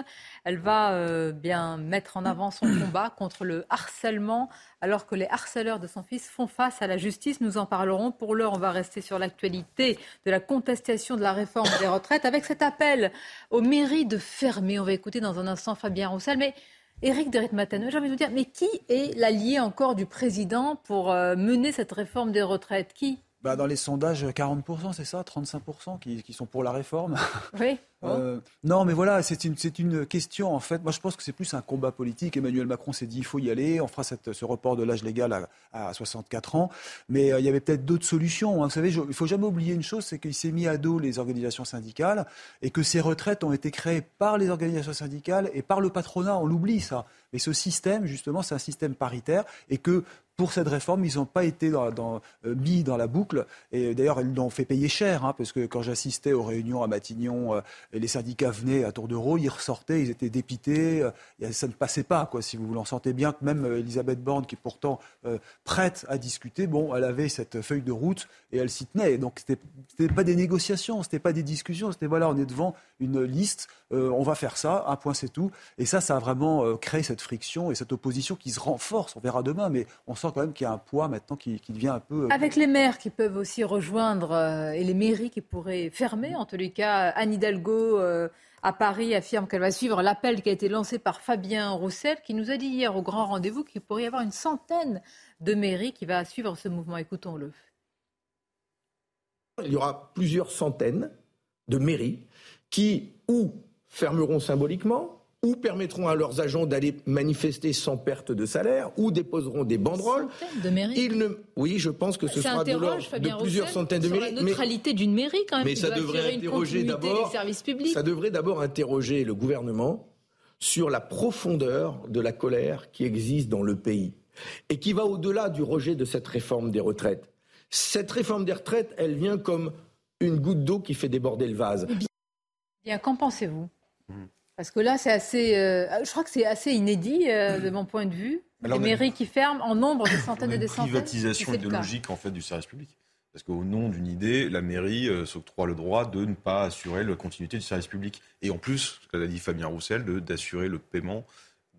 A: Elle va euh, bien mettre en avant son combat contre le harcèlement, alors que les harceleurs de son fils font face à la justice. Nous en parlerons. Pour l'heure, on va rester sur l'actualité de la contestation de la réforme des retraites avec cet appel aux mairies de fermer. On va écouter dans un instant Fabien Roussel. Mais Éric de Ritmaten, j'ai envie de vous dire, mais qui est l'allié encore du président pour euh, mener cette réforme des retraites? Qui?
M: Bah dans les sondages, 40%, c'est ça? 35% qui, qui, sont pour la réforme?
A: Oui.
M: Euh, non, mais voilà, c'est une, une question, en fait. Moi, je pense que c'est plus un combat politique. Emmanuel Macron s'est dit, il faut y aller. On fera ce report de l'âge légal à, à 64 ans. Mais euh, il y avait peut-être d'autres solutions. Hein. Vous savez, je, il faut jamais oublier une chose, c'est qu'il s'est mis à dos les organisations syndicales et que ces retraites ont été créées par les organisations syndicales et par le patronat. On l'oublie, ça. Mais ce système, justement, c'est un système paritaire et que pour cette réforme, ils n'ont pas été euh, mis dans la boucle. Et d'ailleurs, ils l'ont fait payer cher, hein, parce que quand j'assistais aux réunions à Matignon, et les syndicats venaient à tour de rôle, ils ressortaient, ils étaient dépités, euh, ça ne passait pas, quoi, si vous voulez. On sentait bien que même euh, Elisabeth Borne, qui est pourtant euh, prête à discuter, bon, elle avait cette feuille de route et elle s'y tenait. Donc, ce n'était pas des négociations, ce n'était pas des discussions, c'était voilà, on est devant une liste, on va faire ça, un point c'est tout. Et ça, ça a vraiment créé cette friction et cette opposition qui se renforce. On verra demain, mais on sent quand même qu'il y a un poids maintenant qui, qui devient un peu.
A: Avec les maires qui peuvent aussi rejoindre et les mairies qui pourraient fermer, en tous les cas, Anne Hidalgo euh, à Paris affirme qu'elle va suivre l'appel qui a été lancé par Fabien Roussel, qui nous a dit hier au grand rendez-vous qu'il pourrait y avoir une centaine de mairies qui va suivre ce mouvement. Écoutons-le.
O: Il y aura plusieurs centaines de mairies qui ou fermeront symboliquement, ou permettront à leurs agents d'aller manifester sans perte de salaire, ou déposeront des banderoles.
A: De mairies.
O: Ils ne... Oui, je pense que ce
A: Ça
O: sera de,
A: Fabien
O: de plusieurs
A: Roussel,
O: centaines de
A: sur
O: mairies.
A: la neutralité d'une mairie quand même.
O: mais ça devrait interroger d'abord.
A: des services publics.
O: Ça devrait d'abord interroger le gouvernement sur la profondeur de la colère qui existe dans le pays et qui va au-delà du rejet de cette réforme des retraites. Cette réforme des retraites, elle vient comme une goutte d'eau qui fait déborder le vase.
A: Bien, qu'en pensez-vous? Parce que là, c'est assez. euh, je crois que c'est assez inédit euh, de mon point de vue.
I: Alors, a-
A: mairies qui ferment en nombre de
I: On
A: centaines et des centaines.
I: privatisation idéologique en fait du service public. Parce qu'au nom d'une idée, la mairie euh, s'octroie le droit de ne pas assurer la continuité du service public. Et en plus, ce qu'a dit Fabien Roussel, d'assurer le paiement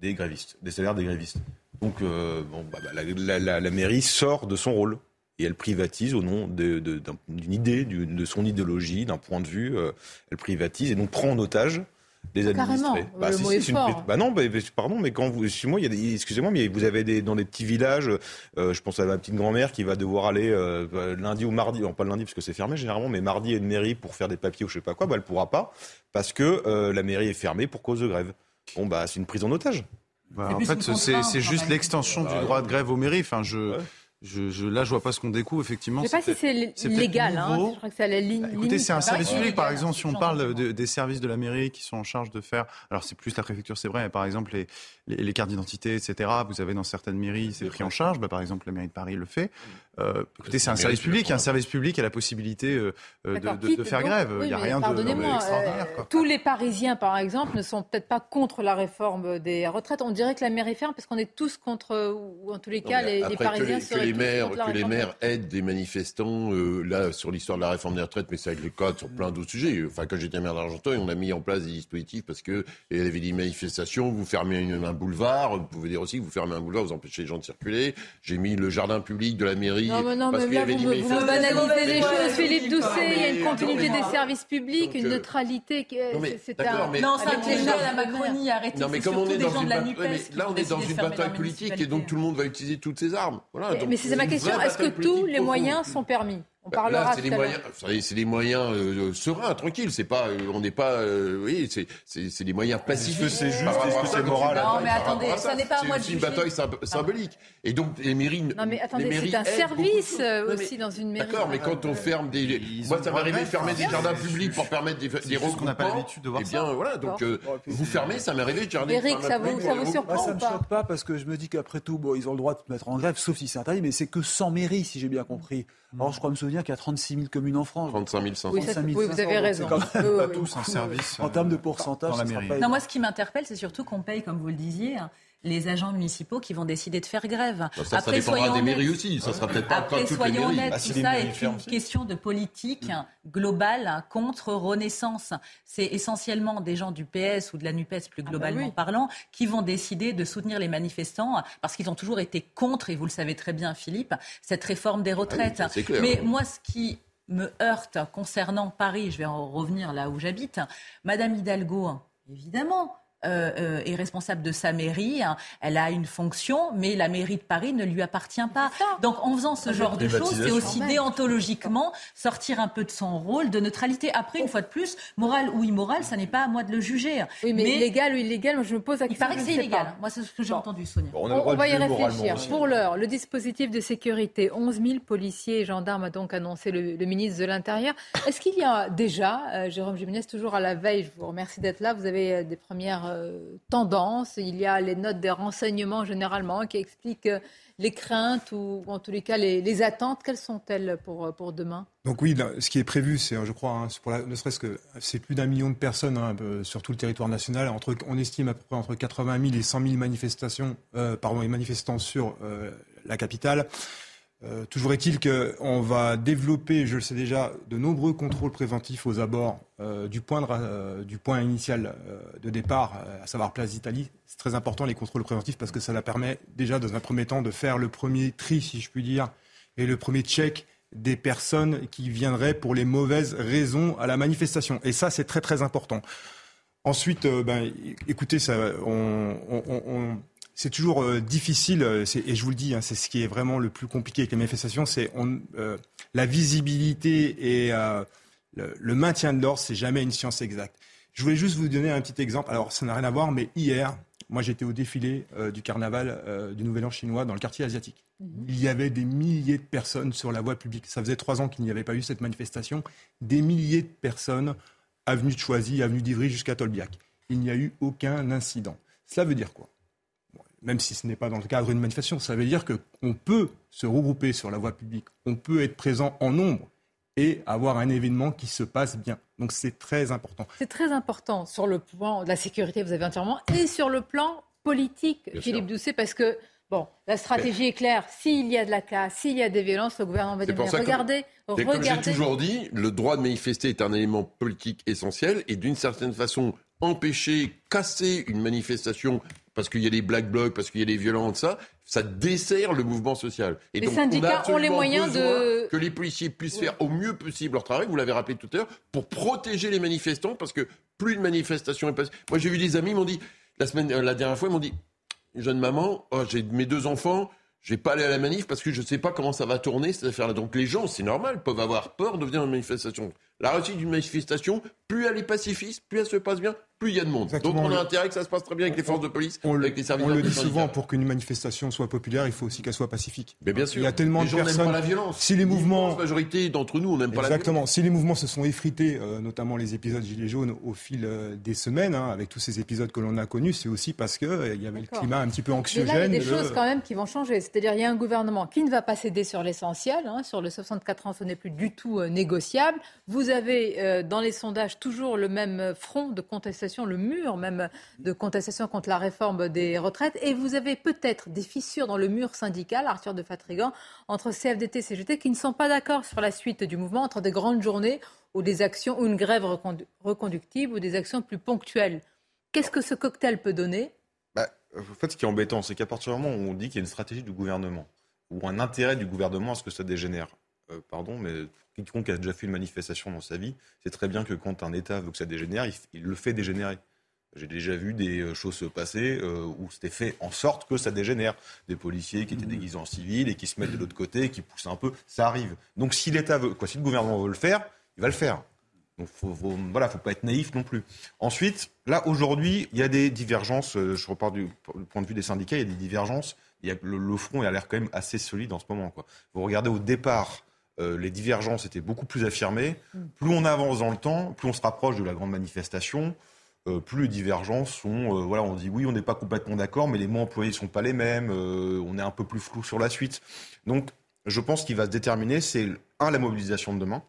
I: des grévistes, des salaires des grévistes. Donc, bon, bah, bah, la, la- la- la mairie sort de son rôle. Et elle privatise au nom d'une idée, de son idéologie, d'un point de vue. elle privatise et donc prend en otage les
A: Carrément,
I: administrés.
A: le
I: si,
A: mot
I: si,
A: est
I: c'est une-
A: fort.
I: bah non, bah, bah, pardon, mais quand vous, excusez-moi, mais vous avez des, dans des petits villages, euh, je pense à ma petite grand-mère qui va devoir aller euh, euh, lundi ou mardi, non pas le lundi parce que c'est fermé généralement, mais mardi à une mairie pour faire des papiers ou je sais pas quoi, bah elle pourra pas parce que euh, la mairie est fermée pour cause de grève. Bon bah c'est une prise en otage.
G: Bah, en fait, c'est c'est juste l'extension du droit de grève aux mairies. Enfin, je, je, je- là, je vois pas ce qu'on découvre effectivement.
A: Je ne sais pas si c'est légal. Hein. Je crois que c'est à la ligne.
G: Écoutez, c'est un service public, par exemple, si on parle de- des services de la mairie qui sont en charge de faire, alors c'est plus la préfecture, c'est vrai, mais par exemple les, les, les cartes d'identité, etc. Vous avez dans certaines mairies, c'est pris en charge. Bah, par exemple, la mairie de Paris le fait. Euh, écoutez, c'est un service public. Un service public a la possibilité euh, euh, de, de- de faire
A: donc,
G: grève.
A: oui,
G: Il n'y a rien de
A: Pardonnez-moi,
G: d'extraordinaire.
A: euh,
G: quoi.
A: tous les Parisiens, par exemple, ne sont peut-être pas contre la réforme des retraites. On dirait que la mairie ferme parce qu'on est tous contre, ou en tous les cas, les, les Parisiens
J: que les, que les maires, que les maires aident des manifestants, euh, là, sur l'histoire de la réforme des retraites, mais ça avec le code sur plein d'autres sujets. Enfin, quand j'étais maire d'Argenteuil, on a mis en place des dispositifs parce que il y avait des manifestations, vous fermez un boulevard, vous pouvez dire aussi que vous fermez un boulevard, vous empêchez les gens de circuler. J'ai mis le jardin public de la mairie.
A: Non, mais non,
J: parce
A: mais là, vous, me- vous me
J: manifestations.
A: banalisez les choses, Philippe Doucet. Il y a une continuité des services publics, une
J: euh,
A: neutralité. qui-
J: non, mais
A: c'est- un-
J: mais-
H: Non, à la. Macronie, arrêtez.
J: Non, mais
H: c'est
J: comme on
H: surtout
J: est
H: des
J: dans
H: gens
J: une là on est dans une bataille politique et donc tout le monde va utiliser toutes ses armes. Voilà,
A: Mais- c'est ma question. Est-ce que tous les moyens sont permis? On
J: Bah,
A: parlera
J: Là, c'est
A: l'heure.
J: moyens, c'est des moyens euh, sereins, tranquilles. C'est pas, euh, on n'est pas, euh, oui, c'est, c'est, c'est des moyens pacifiques.
G: que c'est juste, est-ce que c'est moral
H: Non, mais attendez, ça n'est pas à
J: c'est
H: moi de
J: aussi une bataille symb- symbolique. Et donc les mairies.
A: Non, mais attendez,
J: les mairies
A: c'est un service euh, aussi dans une mairie.
J: D'accord, mais quand on ferme des, moi ça m'est arrivé de fermer des jardins
G: C'est
J: publics pour permettre des, des
G: juste qu'on n'a pas l'habitude de voir
J: Eh bien, voilà, donc vous fermez, ça m'est arrivé de jardin.
A: Eric, ça vous- ça vous surprend
M: ça me
A: pas
M: choque pas parce que je me dis qu'après tout, bon, ils ont le droit de se mettre en grève, sauf si c'est interdit, mais c'est que 100 mairies, si j'ai bien compris. Alors, je crois me souvenir qu'il y a 36 000 communes en France.
J: 35 500.
A: Oui, ça,
M: 35
A: oui, vous
M: 500,
A: avez raison.
M: c'est quand même
A: Oui, oui,
M: pas
A: oui.
M: tous
G: un service,
M: En termes de
G: euh,
M: pourcentage,
G: dans la mairie.
M: pas
H: Non, moi, ce qui m'interpelle, c'est surtout qu'on paye, comme vous le disiez, hein, les agents municipaux qui vont décider de faire grève.
J: Bah, Ça, ça dépendra
H: soyons
J: des mairies
H: honnêtes.
J: aussi. Ça sera peut-être pas
H: Après, soyons honnêtes,
G: Ah,
H: tout ça est une question de politique globale contre Renaissance. C'est essentiellement des gens du PS ou de la NUPES, plus globalement
A: oui.
H: parlant, qui vont décider de soutenir les manifestants parce qu'ils ont toujours été contre, et vous le savez très bien, Philippe, cette réforme des retraites.
J: c'est clair.
H: Mais moi, ce qui me heurte concernant Paris, je vais en revenir là où j'habite, Madame Hidalgo, évidemment, euh, euh, est responsable de sa mairie. hein. Elle a une fonction, mais la mairie de Paris ne lui appartient pas. Donc, en faisant ce genre de choses, c'est aussi déontologiquement sortir un peu de son rôle de neutralité. Après, une fois de plus, moral ou immoral, ça n'est pas à moi de le juger.
A: Oui, mais, illégal ou illégal, moi, je me pose la
H: il
A: question.
H: paraît que c'est illégal.
A: pas.
H: Moi, c'est ce que j'ai
A: Bon.
H: entendu, Sonia.
I: Bon, on
A: va y réfléchir. Pour l'heure, le dispositif de sécurité, 11 000 policiers et gendarmes a donc annoncé le, le ministre de l'Intérieur. Est-ce qu'il y a déjà, euh, Jérôme Jiménez, toujours à la veille, je vous remercie d'être là, vous avez des premières euh, tendances. Il y a les notes des renseignements généralement qui expliquent euh, les craintes ou, en tous les cas les, les attentes. Quelles sont-elles pour, euh, pour demain?
L: Donc oui, ce qui est prévu, c'est, je crois, hein, ne serait-ce que c'est plus d'un million de personnes hein, sur tout le territoire national. Entre, on estime à peu près entre 80 000 et 100 000 manifestations, pardon, et manifestants sur la capitale. Euh, toujours est-il qu'on va développer, je le sais déjà, de nombreux contrôles préventifs aux abords euh, du, point euh, du point initial de départ, à savoir Place d'Italie. C'est très important les contrôles préventifs parce que ça la permet déjà dans un premier temps de faire le premier tri, si je puis dire, et le premier check des personnes qui viendraient pour les mauvaises raisons à la manifestation. Et ça, c'est très très important. Ensuite, ben, écoutez, on- c'est toujours euh, difficile, euh, et je vous le dis, hein, c'est ce qui est vraiment le plus compliqué avec les manifestations, c'est euh, la visibilité et euh, le, le maintien de l'ordre, c'est jamais une science exacte. Je voulais juste vous donner un petit exemple. Alors, ça n'a rien à voir, mais hier, moi, j'étais au défilé du carnaval du Nouvel An chinois dans le quartier asiatique. Il y avait des milliers de personnes sur la voie publique. Ça faisait trois ans qu'il n'y avait pas eu cette manifestation. Des milliers de personnes, avenue de Choisy, avenue d'Ivry jusqu'à Tolbiac. Il n'y a eu aucun incident. Cela veut dire quoi? Même si ce n'est pas dans le cadre d'une manifestation, ça veut dire qu'on peut se regrouper sur la voie publique, on peut être présent en nombre et avoir un événement qui se passe bien. Donc c'est très important.
A: C'est très important sur le plan de la sécurité, vous avez entièrement, et sur le plan politique,
J: Bien
A: Philippe
J: sûr.
A: Doucet, parce que, bon, la stratégie est claire. S'il y a de la casse, s'il y a des violences, le gouvernement va mais
J: ça que-
A: regardez,
J: Comme j'ai
A: regardez.
J: toujours dit, le droit de manifester est un élément politique essentiel et d'une certaine façon, empêcher, casser une manifestation parce qu'il y a des black blocs, parce qu'il y a des violents, tout ça, ça dessert le mouvement social.
A: Et les syndicats ont les moyens de
J: que les policiers puissent faire au mieux possible leur travail. Vous l'avez rappelé tout à l'heure pour protéger les manifestants, parce que plus de manifestations est passée. Moi, j'ai vu des amis, m'ont dit la semaine, euh, la dernière fois, ils m'ont dit, jeune maman, oh, j'ai mes deux enfants. Je vais pas aller à la manif parce que je ne sais pas comment ça va tourner cette affaire-là. Donc les gens, c'est normal, peuvent avoir peur de venir à une manifestation. La réussite d'une manifestation, plus elle est pacifiste, plus elle se passe bien, plus il y a de monde. Donc on a intérêt que ça se passe très bien avec les forces de police,
L: on
J: avec les services
L: On le dit souvent, pour qu'une manifestation soit populaire, il faut aussi qu'elle soit pacifique.
J: Mais bien sûr.
L: Il y a tellement
J: les
L: de
J: gens
L: personnes.
J: Pas la violence.
L: Si les mouvements.
J: La majorité d'entre nous, on n'aime pas la violence.
L: Exactement. Si les mouvements se sont effrités, euh, notamment les épisodes Gilets jaunes, au fil euh, des semaines, hein, avec tous ces épisodes que l'on a connus, c'est aussi parce qu'il euh, y avait le climat un petit peu anxiogène.
A: Mais là, il y a des
L: le-
A: choses quand même qui vont changer. C'est-à-dire, il y a un gouvernement qui ne va pas céder sur l'essentiel. hein. Sur le 64 ans, ce n'est plus du tout euh, négociable. Vous avez euh, dans les sondages toujours le même front de contestation, le mur même de contestation contre la réforme des retraites. Et vous avez peut-être des fissures dans le mur syndical, Arthur de Fatrigan, entre CFDT et CGT qui ne sont pas d'accord sur la suite du mouvement, entre des grandes journées ou des actions, ou une grève recondu- reconductible ou des actions plus ponctuelles. Qu'est-ce que ce cocktail peut donner?
I: Bah, en fait, ce qui est embêtant, c'est qu'à partir du moment où on dit qu'il y a une stratégie du gouvernement ou un intérêt du gouvernement à ce que ça dégénère, euh, pardon, mais quiconque a déjà fait une manifestation dans sa vie, c'est très bien que quand un État veut que ça dégénère, il, le fait dégénérer. J'ai déjà vu des euh, choses se passer euh, où c'était fait en sorte que ça dégénère. Des policiers qui étaient déguisés en civil et qui se mettent de l'autre côté et qui poussent un peu, ça arrive. Donc si l'État veut, quoi, si le gouvernement veut le faire, il va le faire. Donc faut, faut, voilà, faut pas être naïf non plus. Ensuite, là aujourd'hui, il y a des divergences. euh, Je repars du, du point de vue des syndicats, il y a des divergences. Il y a, le, le front il a l'air quand même assez solide en ce moment. Quoi. Vous regardez au départ, euh, les divergences étaient beaucoup plus affirmées. Plus on avance dans le temps, plus on se rapproche de la grande manifestation. euh, plus les divergences sont, euh, voilà, on dit oui, on n'est pas complètement d'accord, mais les mots employés ne sont pas les mêmes, on est un peu plus flou sur la suite. Donc, je pense qu'il va se déterminer, c'est un, la mobilisation de demain.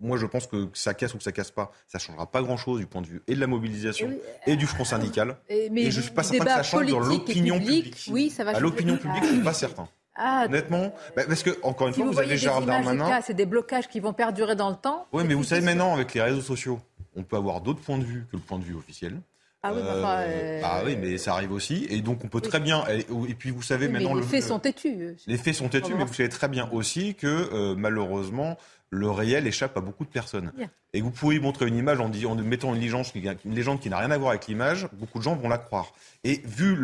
I: Moi, je pense que ça casse ou que ça casse pas, ça changera pas grand-chose du point de vue et de la mobilisation
A: Et oui,
I: et du front syndical.
A: Et- mais
I: et je suis pas certain que ça change dans l'opinion publique.
A: oui, ça va
I: À
A: changer.
I: l'opinion publique, je suis pas certain.
A: Ah,
I: Honnêtement, bah, parce que encore une
A: si
I: fois,
A: vous
I: vous, avez Gérald Darmanin.
A: c'est des blocages qui vont perdurer dans le temps.
I: Oui, mais vous savez maintenant, avec les réseaux sociaux, on peut avoir d'autres points de vue que le point de vue officiel.
A: Ah oui, mais euh,
I: Ah oui, mais ça arrive aussi. Et donc, on peut très bien. Et, et puis, vous savez
A: Oui,
I: maintenant.
A: les
I: le-
A: faits sont têtus.
I: Les faits sont têtus, mais vous savez très bien aussi que euh, malheureusement, le réel échappe à beaucoup de personnes. Et vous pouvez montrer une image en, en mettant une légende, qui- une légende qui n'a rien à voir avec l'image, beaucoup de gens vont la croire. Et vu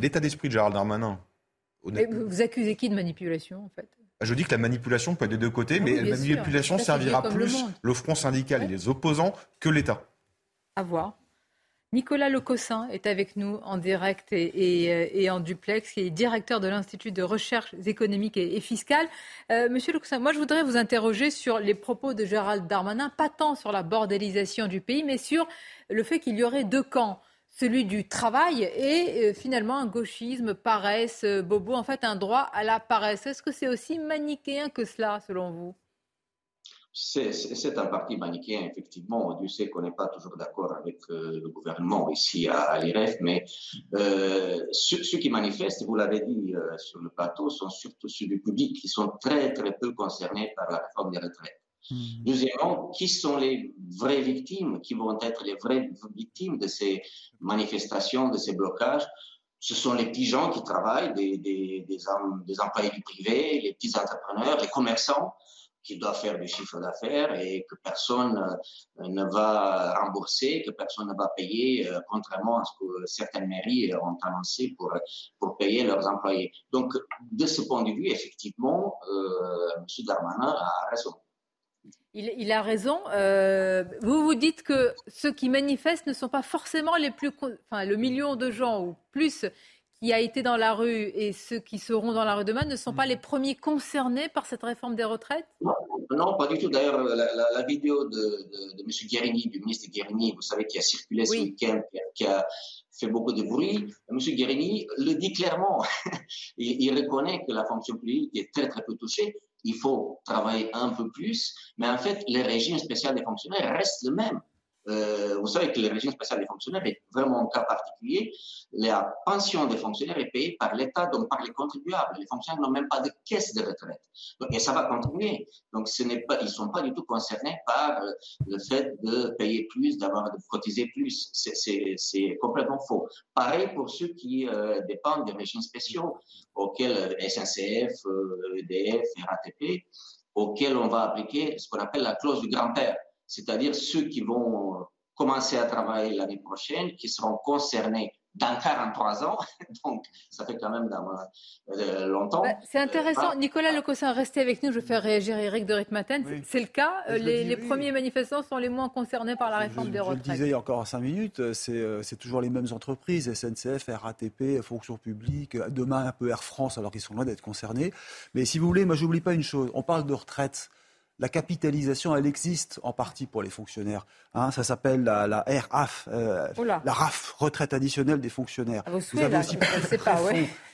I: l'état d'esprit de Gérald Darmanin,
A: Mais vous accusez qui de manipulation, en fait?
I: Je dis que la manipulation peut être des deux côtés,
A: Ah
I: mais
A: oui,
I: la
A: sûr.
I: manipulation servira
A: le
I: plus
A: monde.
I: le front syndical et les opposants que l'État.
A: À voir. Nicolas Lecossin est avec nous en direct et, et, euh, et en duplex, qui est directeur de l'Institut de recherche économique et, et fiscale. Euh, Monsieur Lecossin, moi je voudrais vous interroger sur les propos de Gérald Darmanin, pas tant sur la bordélisation du pays, mais sur le fait qu'il y aurait deux camps. Celui du travail et euh, finalement un gauchisme, paresse, euh, bobo, en fait un droit à la paresse. Est-ce que c'est aussi manichéen que cela, selon vous?
P: C'est un parti manichéen, effectivement. Dieu sait qu'on n'est pas toujours d'accord avec euh, le gouvernement ici à, à l'IREF, mais ceux, qui manifestent, vous l'avez dit sur le plateau, sont surtout ceux du public qui sont très très peu concernés par la réforme des retraites. Deuxièmement, qui sont les vraies victimes, qui vont être les vraies victimes de ces manifestations, de ces blocages? Ce sont les petits gens qui travaillent, des, des, des, des employés du privé, les petits entrepreneurs, les commerçants qui doivent faire du chiffre d'affaires et que personne euh, ne va rembourser, que personne ne va payer, euh, contrairement à ce que certaines mairies ont annoncé pour, pour payer leurs employés. Donc, de ce point de vue, effectivement, euh, M. Darmanin a raison.
A: Il, a raison. Euh, vous vous dites que ceux qui manifestent ne sont pas forcément les plus, enfin le million de gens ou plus qui a été dans la rue et ceux qui seront dans la rue demain ne sont pas les premiers concernés par cette réforme des retraites?
P: Non, pas du tout. D'ailleurs, la, la- la vidéo de, de, de M. Guérini, du ministre Guérini, vous savez, qui a circulé ce week-end, qui, a- qui a fait beaucoup de bruit, M. Guérini le dit clairement. il, il reconnaît que la fonction publique est très, très peu touchée. Il faut travailler un peu plus, mais en fait, le régime spécial des fonctionnaires reste le même. Euh, vous savez que le régime spécial des fonctionnaires est vraiment un cas particulier. La pension des fonctionnaires est payée par l'État, donc par les contribuables. Les fonctionnaires n'ont même pas de caisse de retraite. Et ça va continuer. Donc, ce n'est pas, ils ne sont pas du tout concernés par euh, le fait de payer plus, d'avoir de cotiser plus. C'est complètement faux. Pareil pour ceux qui euh, dépendent des régimes spéciaux, auxquels SNCF, EDF, RATP, auxquels on va appliquer ce qu'on appelle la clause du grand-père c'est-à-dire ceux qui vont commencer à travailler l'année prochaine, qui seront concernés dans 43 ans, donc ça fait quand même euh, longtemps. Bah,
A: c'est intéressant. Euh, Nicolas Lecossin, restez avec nous, je vais faire réagir Eric de Ritmaten. C'est le cas, les, premiers manifestants sont les moins concernés par la réforme des retraites.
M: Je le disais il y a encore 5 minutes, euh, c'est toujours les mêmes entreprises, SNCF, RATP, Fonction publique, demain un peu Air France, alors qu'ils sont loin d'être concernés. Mais si vous voulez, moi j'oublie pas une chose, on parle de retraite la capitalisation, elle existe en partie pour les fonctionnaires. Hein. ça s'appelle la, la RAF, euh, la RAF, retraite additionnelle des fonctionnaires.
A: Vous, avez aussi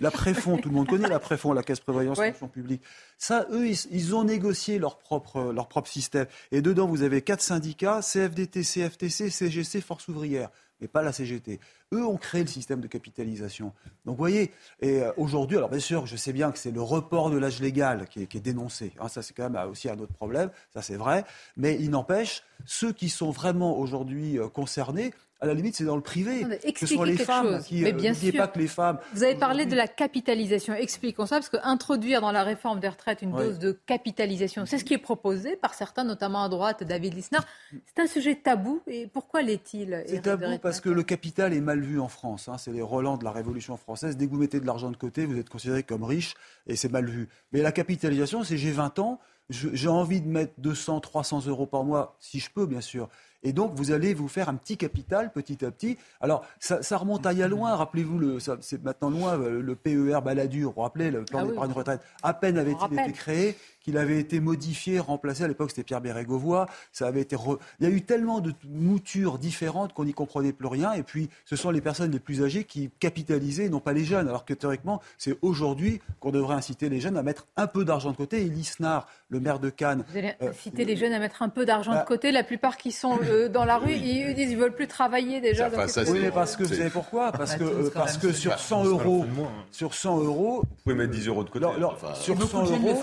M: la préfond, tout le monde connaît la préfond, la caisse prévoyance fonction publique. Ça, eux, ils, ont négocié leur propre, leur propre système. Et dedans, vous avez quatre syndicats, CFDT, CFTC, CGC, Force ouvrière mais pas la CGT. Eux ont créé le système de capitalisation. Donc vous voyez, et euh, aujourd'hui, alors bien sûr, je sais bien que c'est le report de l'âge légal qui est, dénoncé. Hein, ça, c'est quand même aussi un autre problème, ça c'est vrai. Mais il n'empêche, ceux qui sont vraiment aujourd'hui euh, concernés, à la limite, c'est dans le privé.
A: ce sont les femmes
M: qui. Mais euh, bien sûr. pas que les femmes.
A: Vous avez parlé de la capitalisation. Expliquons ça, parce qu'introduire dans la réforme des retraites une dose de capitalisation, c'est ce qui est proposé par certains, notamment à droite, David Lisnard. C'est un sujet tabou. Et pourquoi l'est-il
M: C'est tabou parce que le capital est mal vu en France. Hein. C'est les relents de la Révolution française. Dès que vous mettez de l'argent de côté, vous êtes considéré comme riche et c'est mal vu. Mais la capitalisation, c'est j'ai 20 ans, j'ai envie de mettre 200, 300 euros par mois, si je peux, bien sûr. Et donc, vous allez vous faire un petit capital petit à petit. Alors, ça, remonte à il y a loin. Rappelez-vous, c'est maintenant loin, le PER Balladur. Vous vous rappelez, le plan ah d'épargne retraite. À peine avait-il été créé qu'il avait été modifié, remplacé. À l'époque, c'était Pierre Bérégovoy. Ça avait été. Il y a eu tellement de moutures différentes qu'on n'y comprenait plus rien. Et puis, ce sont les personnes les plus âgées qui capitalisaient, non pas les jeunes. Alors que théoriquement, c'est aujourd'hui qu'on devrait inciter les jeunes à mettre un peu d'argent de côté. Et Lisnard, le maire de Cannes.
A: Vous allez euh, inciter les jeunes à mettre un peu d'argent de bah, côté. La plupart qui sont euh, dans la rue, ils disent qu'ils veulent plus travailler déjà.
M: oui, mais parce que vous savez pourquoi? Parce que, euh, parce que sur 100 euros, sur 100 euros,
I: vous pouvez mettre 10 euros de côté.
M: sur 100 euros,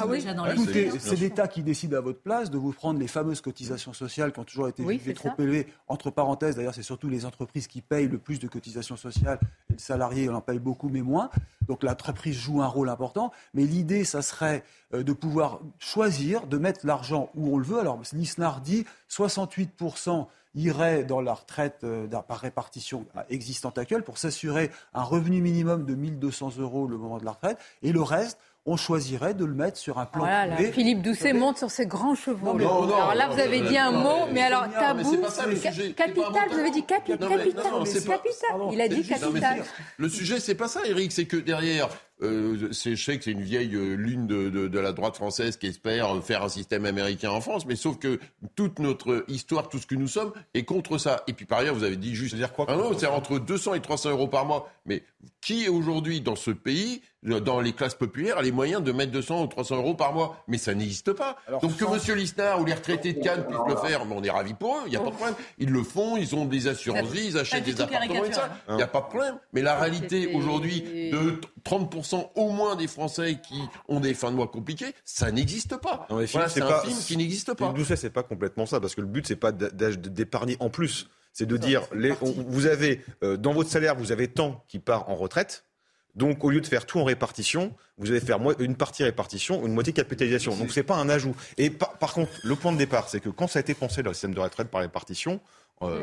M: c'est l'État qui décide à votre place de vous prendre les fameuses cotisations sociales qui ont toujours été trop élevées. Entre parenthèses, d'ailleurs, c'est surtout les entreprises qui payent le plus de cotisations sociales. Et le salarié, on en paye beaucoup, mais moins. Donc l'entreprise joue un rôle important. Mais l'idée, ça serait euh, de pouvoir choisir, de mettre l'argent où on le veut. Alors, Nisnar dit 68% irait dans la retraite euh, par répartition existante actuelle pour s'assurer un revenu minimum de 1200 euros le moment de la retraite. Et le reste, on choisirait de le mettre sur un plan
A: voilà, Philippe Doucet monte sur ses grands chevaux. alors là, vous avez dit un mot, mais alors tabou, capital, vous avez dit capital, capital. Il a dit capital.
J: Le sujet, c'est pas ça, Eric, c'est que derrière, euh, je sais que c'est une vieille euh, lune de, de, de, la droite française qui espère faire un système américain en France, mais sauf que toute notre histoire, tout ce que nous sommes, est contre ça. Et puis par ailleurs, vous avez dit juste.
I: dire quoi
J: ah non, c'est entre 200 et 300 euros par mois. Mais qui aujourd'hui dans ce pays, dans les classes populaires, a les moyens de mettre 200 ou 300 euros par mois? Mais ça n'existe pas. Donc que M. Lisnard ou les retraités de Cannes puissent le faire, on est ravis pour eux, il n'y a pas de problème. Ils le font, ils ont des assurances ils achètent des appartements et ça. Il n'y a pas de problème. Mais la réalité aujourd'hui de 30% au moins des Français qui ont des fins de mois compliquées, ça n'existe pas. c'est un film qui n'existe pas.
I: D'où c'est pas complètement ça, parce que le but c'est pas d'épargner en plus, c'est de dire les, vous avez euh, dans votre salaire vous avez tant qui part en retraite. Donc, au lieu de faire tout en répartition, vous allez faire une partie répartition, une moitié capitalisation. Donc, c'est pas un ajout. Et par, contre, le point de départ, c'est que quand ça a été pensé le système de retraite par répartition,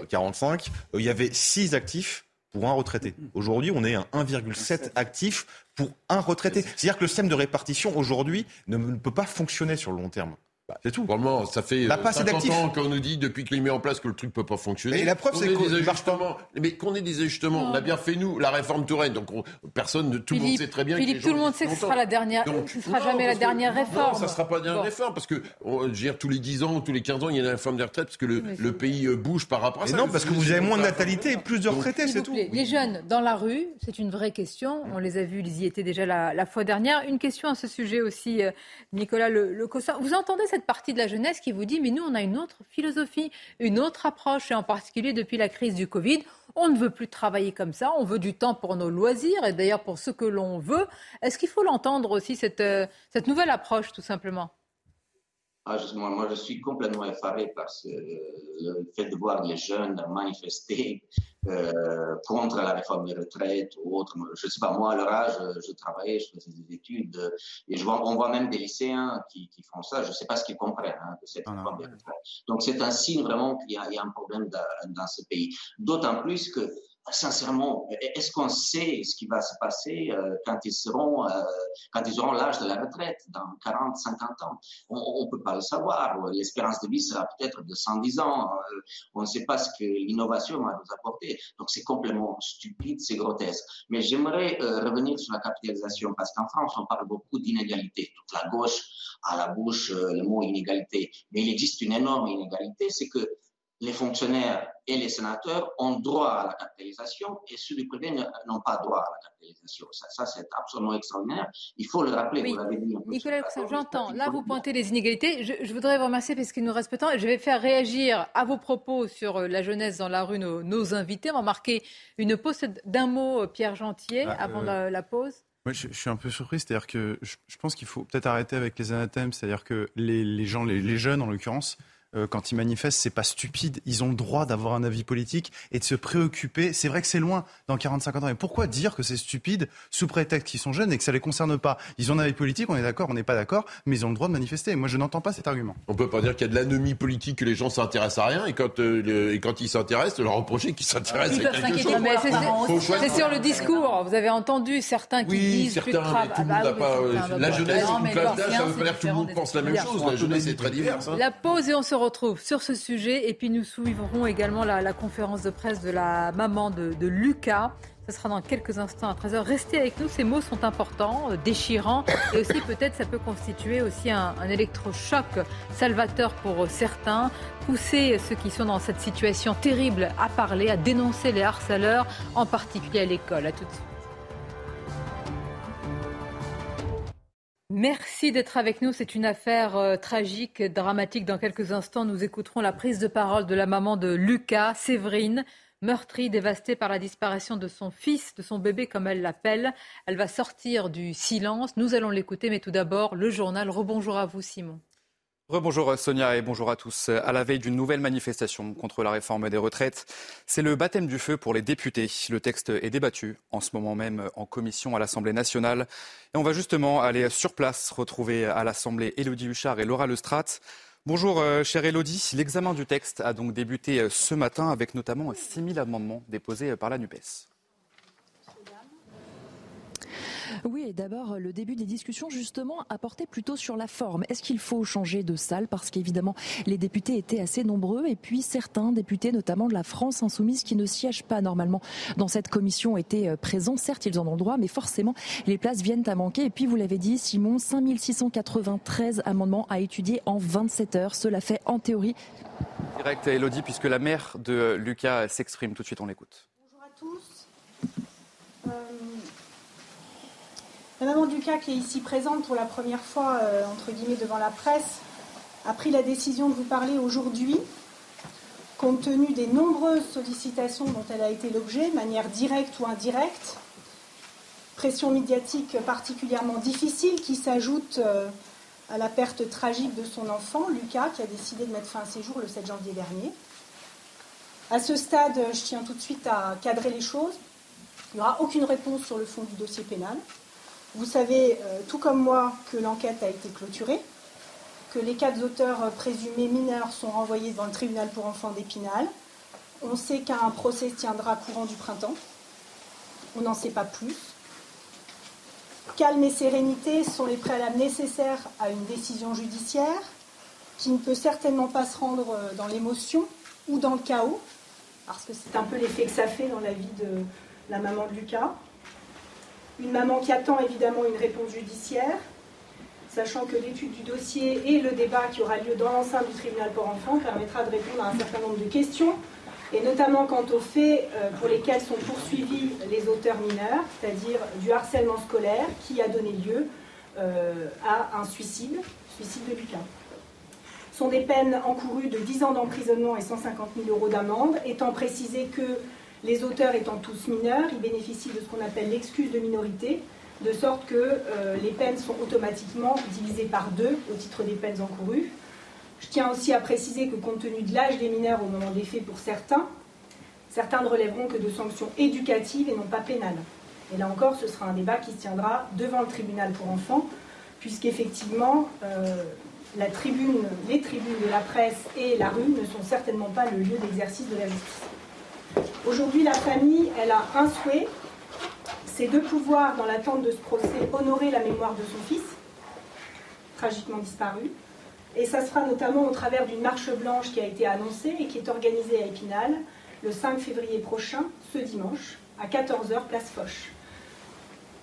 I: 45, euh, euh, il y avait six actifs pour un retraité. Aujourd'hui, on est à 1,7 actifs pour un retraité. C'est-à-dire que le système de répartition aujourd'hui ne peut pas fonctionner sur le long terme.
J: Bah, c'est tout. Vraiment, ça fait bah, 50 ans qu'on nous dit depuis qu'il met en place que le truc peut pas fonctionner.
I: Et la preuve, c'est qu'on
J: des ajustements. Mais qu'on ait des ajustements, on a bien fait nous la réforme Touraine. Donc personne, tout le monde sait très bien.
A: Philippe, tout le monde sait que ce sera la dernière. Donc, ce sera jamais la dernière réforme.
J: Non, ça sera pas la dernière réforme parce que on, dire, tous les 10 ans, tous les 15 ans, il y a une réforme des retraites parce que le, pays euh, bouge par rapport à ça.
I: non, parce que vous avez moins de natalité et plus de retraités, c'est tout.
A: Les jeunes dans la rue, c'est une vraie question. On les a vus, ils y étaient déjà la, fois dernière. Une question à ce sujet aussi, euh, Nicolas Le, le Vous entendez cette partie de la jeunesse qui vous dit, mais nous, on a une autre philosophie, une autre approche, et en particulier depuis la crise du Covid. On ne veut plus travailler comme ça, on veut du temps pour nos loisirs, et d'ailleurs pour ce que l'on veut. Est-ce qu'il faut l'entendre aussi, cette, euh, cette nouvelle approche, tout simplement?
P: Ah, moi, je suis complètement effaré par le fait de voir les jeunes manifester euh, contre la réforme des retraites ou autre. Je ne sais pas, moi, à leur âge, je travaillais, je faisais des études, et je vois, on voit même des lycéens qui, qui font ça. Je ne sais pas ce qu'ils comprennent hein, de cette ah réforme des retraites. Donc, c'est un signe vraiment qu'il y, y, a un problème dans, dans ce pays. D'autant plus que sincèrement, est-ce qu'on sait ce qui va se passer euh, quand ils seront, euh, quand ils auront l'âge de la retraite dans 40, 50 ans? On ne peut pas le savoir. L'espérance de vie sera peut-être de 110 ans. Euh, on ne sait pas ce que l'innovation va nous apporter. Donc c'est complètement stupide, c'est grotesque. Mais j'aimerais revenir sur la capitalisation parce qu'en France, on parle beaucoup d'inégalité. Toute la gauche a la bouche le mot inégalité. Mais il existe une énorme inégalité, c'est que les fonctionnaires et les sénateurs ont droit à la capitalisation et ceux du privé n'ont pas droit à la capitalisation. Ça, c'est absolument extraordinaire. Il faut le rappeler, vous l'avez dit.
A: Nicolas, j'entends. Là, vous pointez les inégalités. Je, voudrais vous remercier parce qu'il nous reste peu de temps. Je vais faire réagir à vos propos sur euh, la jeunesse dans la rue nos, invités. On va marquer une pause d'un mot, euh, Pierre Gentier, ah, avant euh, la, pause.
G: Moi, je, suis un peu surpris. C'est-à-dire que je, pense qu'il faut peut-être arrêter avec les anathèmes. C'est-à-dire que les, gens, les jeunes en l'occurrence, euh, quand ils manifestent, c'est pas stupide. Ils ont le droit d'avoir un avis politique et de se préoccuper. C'est vrai que c'est loin dans 40-50 ans. Mais pourquoi dire que c'est stupide sous prétexte qu'ils sont jeunes et que ça les concerne pas? Ils ont un avis politique, on est d'accord, on n'est pas d'accord, mais ils ont le droit de manifester. Moi, je n'entends pas cet argument.
J: On peut pas dire qu'il y a de l'anomie politique, que les gens s'intéressent à rien et quand, euh, et quand ils s'intéressent, leur reprocher qu'ils s'intéressent à quelque chose.
A: C'est sur le discours. Vous avez entendu certains qui
J: oui,
A: disent
J: certains, mais tout le monde n'a pas. Euh, la jeunesse, une classe d'âge, ça veut pas dire que tout le monde pense la même chose. La jeunesse est très diverse.
A: La pause et on se retrouve sur ce sujet. Et puis nous suivrons également la, conférence de presse de la maman de, Lucas. Ce sera dans quelques instants à 13h. Restez avec nous, ces mots sont importants, euh, déchirants. Et aussi peut-être ça peut constituer aussi un, électrochoc salvateur pour certains. Pousser ceux qui sont dans cette situation terrible à parler, à dénoncer les harceleurs, en particulier à l'école. À tout de suite. Merci d'être avec nous. C'est une affaire euh, tragique, dramatique. Dans quelques instants, nous écouterons la prise de parole de la maman de Lucas, Séverine, meurtrie, dévastée par la disparition de son fils, de son bébé comme elle l'appelle. Elle va sortir du silence. Nous allons l'écouter, mais tout d'abord, le journal. Rebonjour à vous, Simon.
B: Rebonjour Sonia et bonjour à tous. À la veille d'une nouvelle manifestation contre la réforme des retraites, c'est le baptême du feu pour les députés. Le texte est débattu en ce moment même en commission à l'Assemblée nationale. Et on va justement aller sur place retrouver à l'Assemblée Élodie Huchard et Laura Lestrat. Bonjour euh, chère Élodie. L'examen du texte a donc débuté euh, ce matin avec notamment 6000 amendements déposés euh, par la NUPES.
K: Oui, et d'abord, le début des discussions, justement, a porté plutôt sur la forme. Est-ce qu'il faut changer de salle Parce qu'évidemment, les députés étaient assez nombreux. Et puis, certains députés, notamment de la France insoumise, qui ne siègent pas normalement dans cette commission, étaient euh, présents. Certes, ils en ont le droit, mais forcément, les places viennent à manquer. Et puis, vous l'avez dit, Simon, 5693 amendements à étudier en 27 heures. Cela fait, en théorie...
B: Direct à Elodie, puisque la mère de Lucas s'exprime. Tout de suite, on l'écoute.
Q: Bonjour à tous. Euh, la maman Lucas, qui est ici présente pour la première fois, euh, entre guillemets, devant la presse, a pris la décision de vous parler aujourd'hui, compte tenu des nombreuses sollicitations dont elle a été l'objet, de manière directe ou indirecte, pression médiatique particulièrement difficile qui s'ajoute euh, à la perte tragique de son enfant, Lucas, qui a décidé de mettre fin à ses jours le 7 janvier dernier. À ce stade, je tiens tout de suite à cadrer les choses. Il n'y aura aucune réponse sur le fond du dossier pénal. Vous savez, euh, tout comme moi, que l'enquête a été clôturée, que les quatre auteurs présumés mineurs sont renvoyés devant le tribunal pour enfants d'Épinal. On sait qu'un procès tiendra courant du printemps. On n'en sait pas plus. Calme et sérénité sont les préalables nécessaires à une décision judiciaire qui ne peut certainement pas se rendre euh, dans l'émotion ou dans le chaos, parce que c'est un peu l'effet que ça fait dans la vie de la maman de Lucas. Une maman qui attend évidemment une réponse judiciaire, sachant que l'étude du dossier et le débat qui aura lieu dans l'enceinte du tribunal pour enfants permettra de répondre à un certain nombre de questions, et notamment quant aux faits euh, pour lesquels sont poursuivis les auteurs mineurs, c'est-à-dire du harcèlement scolaire qui a donné lieu euh, à un suicide, suicide de Lucas. sont des peines encourues de 10 ans d'emprisonnement et 150 000 euros d'amende, étant précisé que les auteurs étant tous mineurs, ils bénéficient de ce qu'on appelle l'excuse de minorité, de sorte que euh, les peines sont automatiquement divisées par deux au titre des peines encourues. Je tiens aussi à préciser que compte tenu de l'âge des mineurs au moment des faits pour certains, certains ne relèveront que de sanctions éducatives et non pas pénales. Et là encore, ce sera un débat qui se tiendra devant le tribunal pour enfants, puisqu'effectivement, euh, la tribune, les tribunes de la presse et la rue ne sont certainement pas le lieu d'exercice de la justice. Aujourd'hui, la famille, elle a un souhait, c'est de pouvoir, dans l'attente de ce procès, honorer la mémoire de son fils, tragiquement disparu. Et ça se fera notamment au travers d'une marche blanche qui a été annoncée et qui est organisée à Épinal le 5 février prochain, ce dimanche, à 14h, place Foch.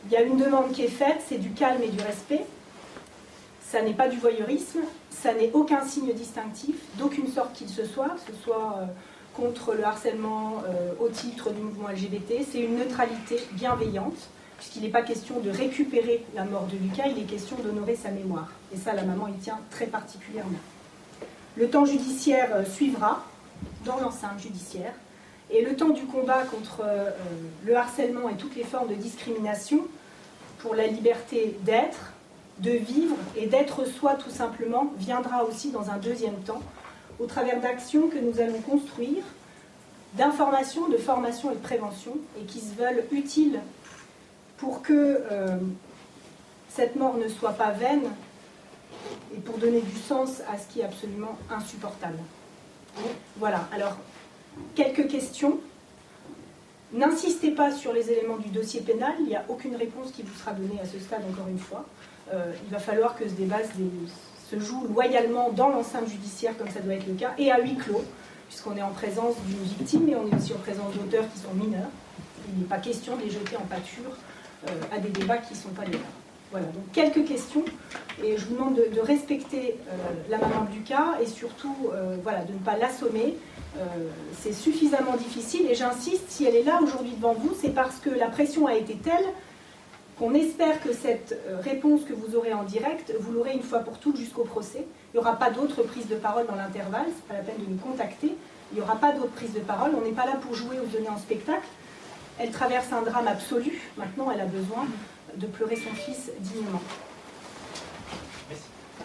Q: Il y a une demande qui est faite, c'est du calme et du respect. Ça n'est pas du voyeurisme, ça n'est aucun signe distinctif, d'aucune sorte qu'il se soit, que ce soit euh, contre le harcèlement euh, au titre du mouvement LGBT. C'est une neutralité bienveillante, puisqu'il n'est pas question de récupérer la mort de Lucas, il est question d'honorer sa mémoire. Et ça, la maman y tient très particulièrement. Le temps judiciaire euh, suivra dans l'enceinte judiciaire. Et le temps du combat contre euh, le harcèlement et toutes les formes de discrimination pour la liberté d'être, de vivre et d'être soi tout simplement viendra aussi dans un deuxième temps au travers d'actions que nous allons construire, d'information, de formation et de prévention et qui se veulent utiles pour que euh, cette mort ne soit pas vaine et pour donner du sens à ce qui est absolument insupportable. Voilà, alors quelques questions. N'insistez pas sur les éléments du dossier pénal, il n'y a aucune réponse qui vous sera donnée à ce stade, encore une fois. Euh, il va falloir que ce débat se, joue loyalement dans l'enceinte judiciaire, comme ça doit être le cas, et à huis clos, puisqu'on est en présence d'une victime, et on est aussi en présence d'auteurs qui sont mineurs. Il n'est pas question de les jeter en pâture euh, à des débats qui ne sont pas les leurs. Voilà, donc quelques questions, et je vous demande de, respecter euh, la maman du cas, et surtout voilà, de ne pas l'assommer, euh, c'est suffisamment difficile et j'insiste, si elle est là aujourd'hui devant vous, c'est parce que la pression a été telle qu'on espère que cette euh, réponse que vous aurez en direct, vous l'aurez une fois pour toutes jusqu'au procès. Il n'y aura pas d'autres prises de parole dans l'intervalle, c'est pas la peine de nous contacter. Il n'y aura pas d'autres prises de parole, on n'est pas là pour jouer ou donner en spectacle. Elle traverse un drame absolu, maintenant elle a besoin de pleurer son fils dignement.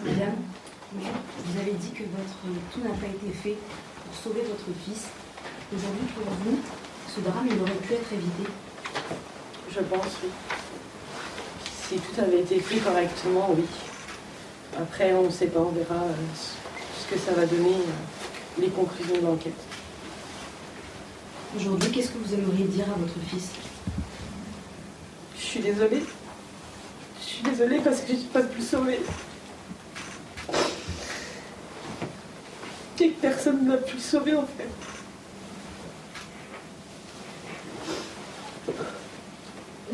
R: Madame, vous avez dit que votre tout n'a pas été fait sauver votre fils. Aujourd'hui, pour vous, ce drame, il aurait pu être évité
S: Je pense, oui. Si tout avait été fait correctement, oui. Après, on ne sait pas, on verra euh, ce que ça va donner, euh, les conclusions de l'enquête.
R: Aujourd'hui, qu'est-ce que vous aimeriez dire à votre fils?
S: Je suis désolée. Je suis désolée parce que je n'ai pas pu sauver. que personne n'a pu sauver en fait.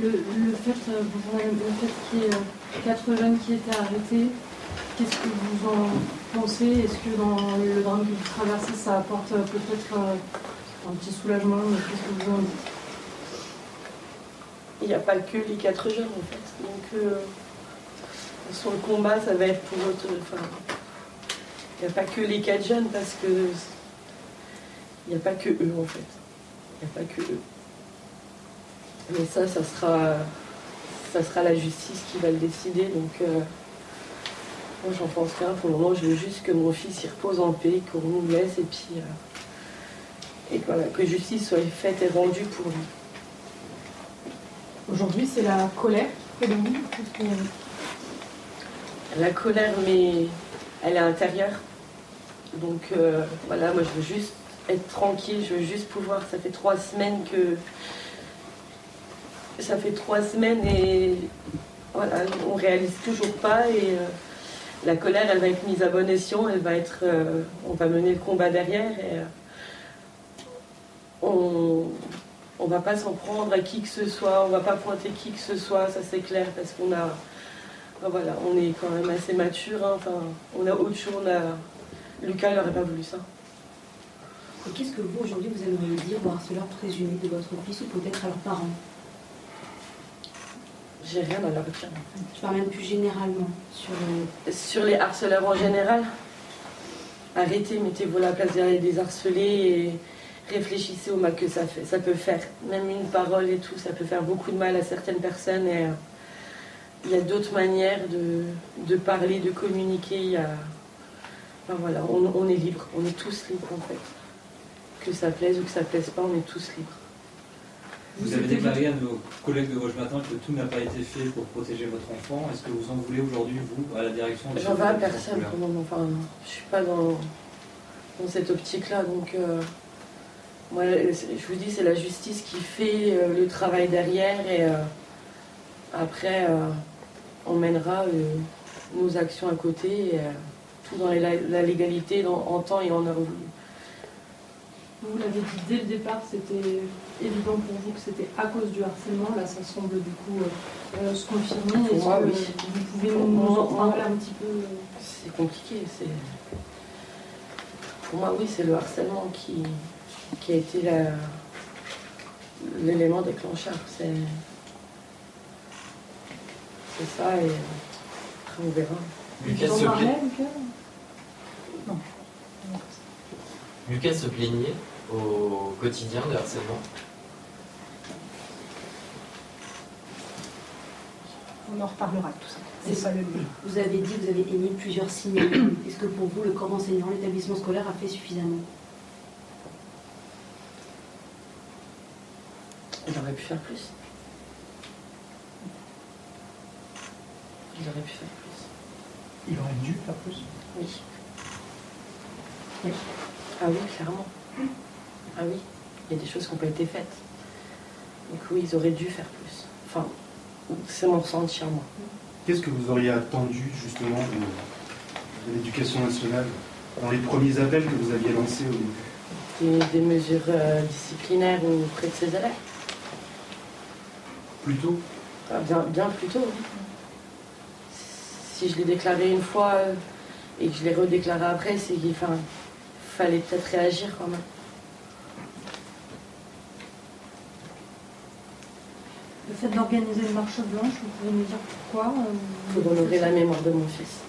T: Le, fait, euh, le fait qu'il y ait euh, quatre jeunes qui étaient arrêtés, qu'est-ce que vous en pensez? Est-ce que dans le drame que vous traversez, ça apporte euh, peut-être un petit soulagement Qu'est-ce que vous en dites?
S: Il n'y a pas que les quatre jeunes en fait. Donc, sur le combat, ça va être pour votre. Il n'y a pas que les quatre jeunes parce que il n'y a pas que eux en fait. Il n'y a pas que eux. Mais ça, ça sera, ça sera la justice qui va le décider. Donc euh, moi j'en pense rien. Pour le moment, je veux juste que mon fils y repose en paix, qu'on nous laisse et puis euh, et voilà, que justice soit faite et rendue pour lui.
T: Aujourd'hui, c'est la colère qui prédomine.
S: La colère, mais elle est intérieure. Donc euh, voilà, moi je veux juste être tranquille, je veux juste pouvoir. Ça fait trois semaines que. Ça fait trois semaines et voilà, on réalise toujours pas et euh, la colère elle va être mise à bon escient, elle va être. Euh, on va mener le combat derrière et on. On va pas s'en prendre à qui que ce soit, on va pas pointer qui que ce soit, ça c'est clair, parce qu'on a. Voilà, on est quand même assez mature, hein, enfin, on a autre chose, on a Lucas n'aurait pas voulu ça.
R: qu'est-ce que vous, aujourd'hui, vous aimeriez dire aux harceleurs présumés de votre fils ou peut-être à leurs parents?
S: J'ai rien à leur dire.
R: Je parle même plus généralement sur...
S: Sur les harceleurs en général arrêtez, mettez-vous à la place des harcelés et réfléchissez au mal que ça, fait, ça peut faire. Même une parole et tout, ça peut faire beaucoup de mal à certaines personnes. Et euh, il y a d'autres manières de, parler, de communiquer. Il y a, voilà, on, est libre, on est tous libres en fait. Que ça plaise ou que ça plaise pas, on est tous libres.
U: Vous avez déclaré à nos collègues de Roche Matin que tout n'a pas été fait pour protéger votre enfant. Est-ce que vous en voulez aujourd'hui, vous, à la direction de
S: J'en veux à personne pour le moment. Enfin, je suis pas dans, dans cette optique-là. Donc, euh, moi, je vous dis, c'est la justice qui fait euh, le travail derrière. Et euh, après, on mènera nos actions à côté. Et, tout dans la, légalité, en temps et en heure.
T: Vous l'avez dit dès le départ, c'était évident pour vous que c'était à cause du harcèlement. Là, ça semble du coup euh, euh, se confirmer. Est-ce que vous pouvez nous en parler un petit peu
S: C'est compliqué. Pour moi, oui, c'est le harcèlement qui, qui a été l'élément déclencheur. C'est ça et après on verra.
U: Lucas se,
T: non.
U: Lucas se plaignait au quotidien de harcèlement
R: On en reparlera de tout ça. C'est pas le Vous avez dit, vous avez émis plusieurs signaux. Est-ce que pour vous, le corps enseignant, l'établissement scolaire a fait suffisamment?
S: Il aurait pu faire plus. Il aurait pu faire plus.
U: Il aurait dû faire plus
S: Oui. Oui. Ah oui, clairement. Ah oui, il y a des choses qui n'ont pas été faites. Donc oui, ils auraient dû faire plus. Enfin, c'est mon ressenti à moi.
U: Qu'est-ce que vous auriez attendu justement de, l'éducation nationale dans les premiers appels que vous aviez lancés au
S: début? Des, mesures euh, disciplinaires auprès de ses élèves.
U: Plus tôt?
S: Ah, bien, bien plus tôt, oui. Si je l'ai déclaré une fois euh, et que je l'ai redéclaré après, c'est qu'il fallait peut-être réagir quand même.
T: Le fait d'organiser une marche blanche, vous pouvez nous dire pourquoi
S: euh, Pour honorer la mémoire de mon fils.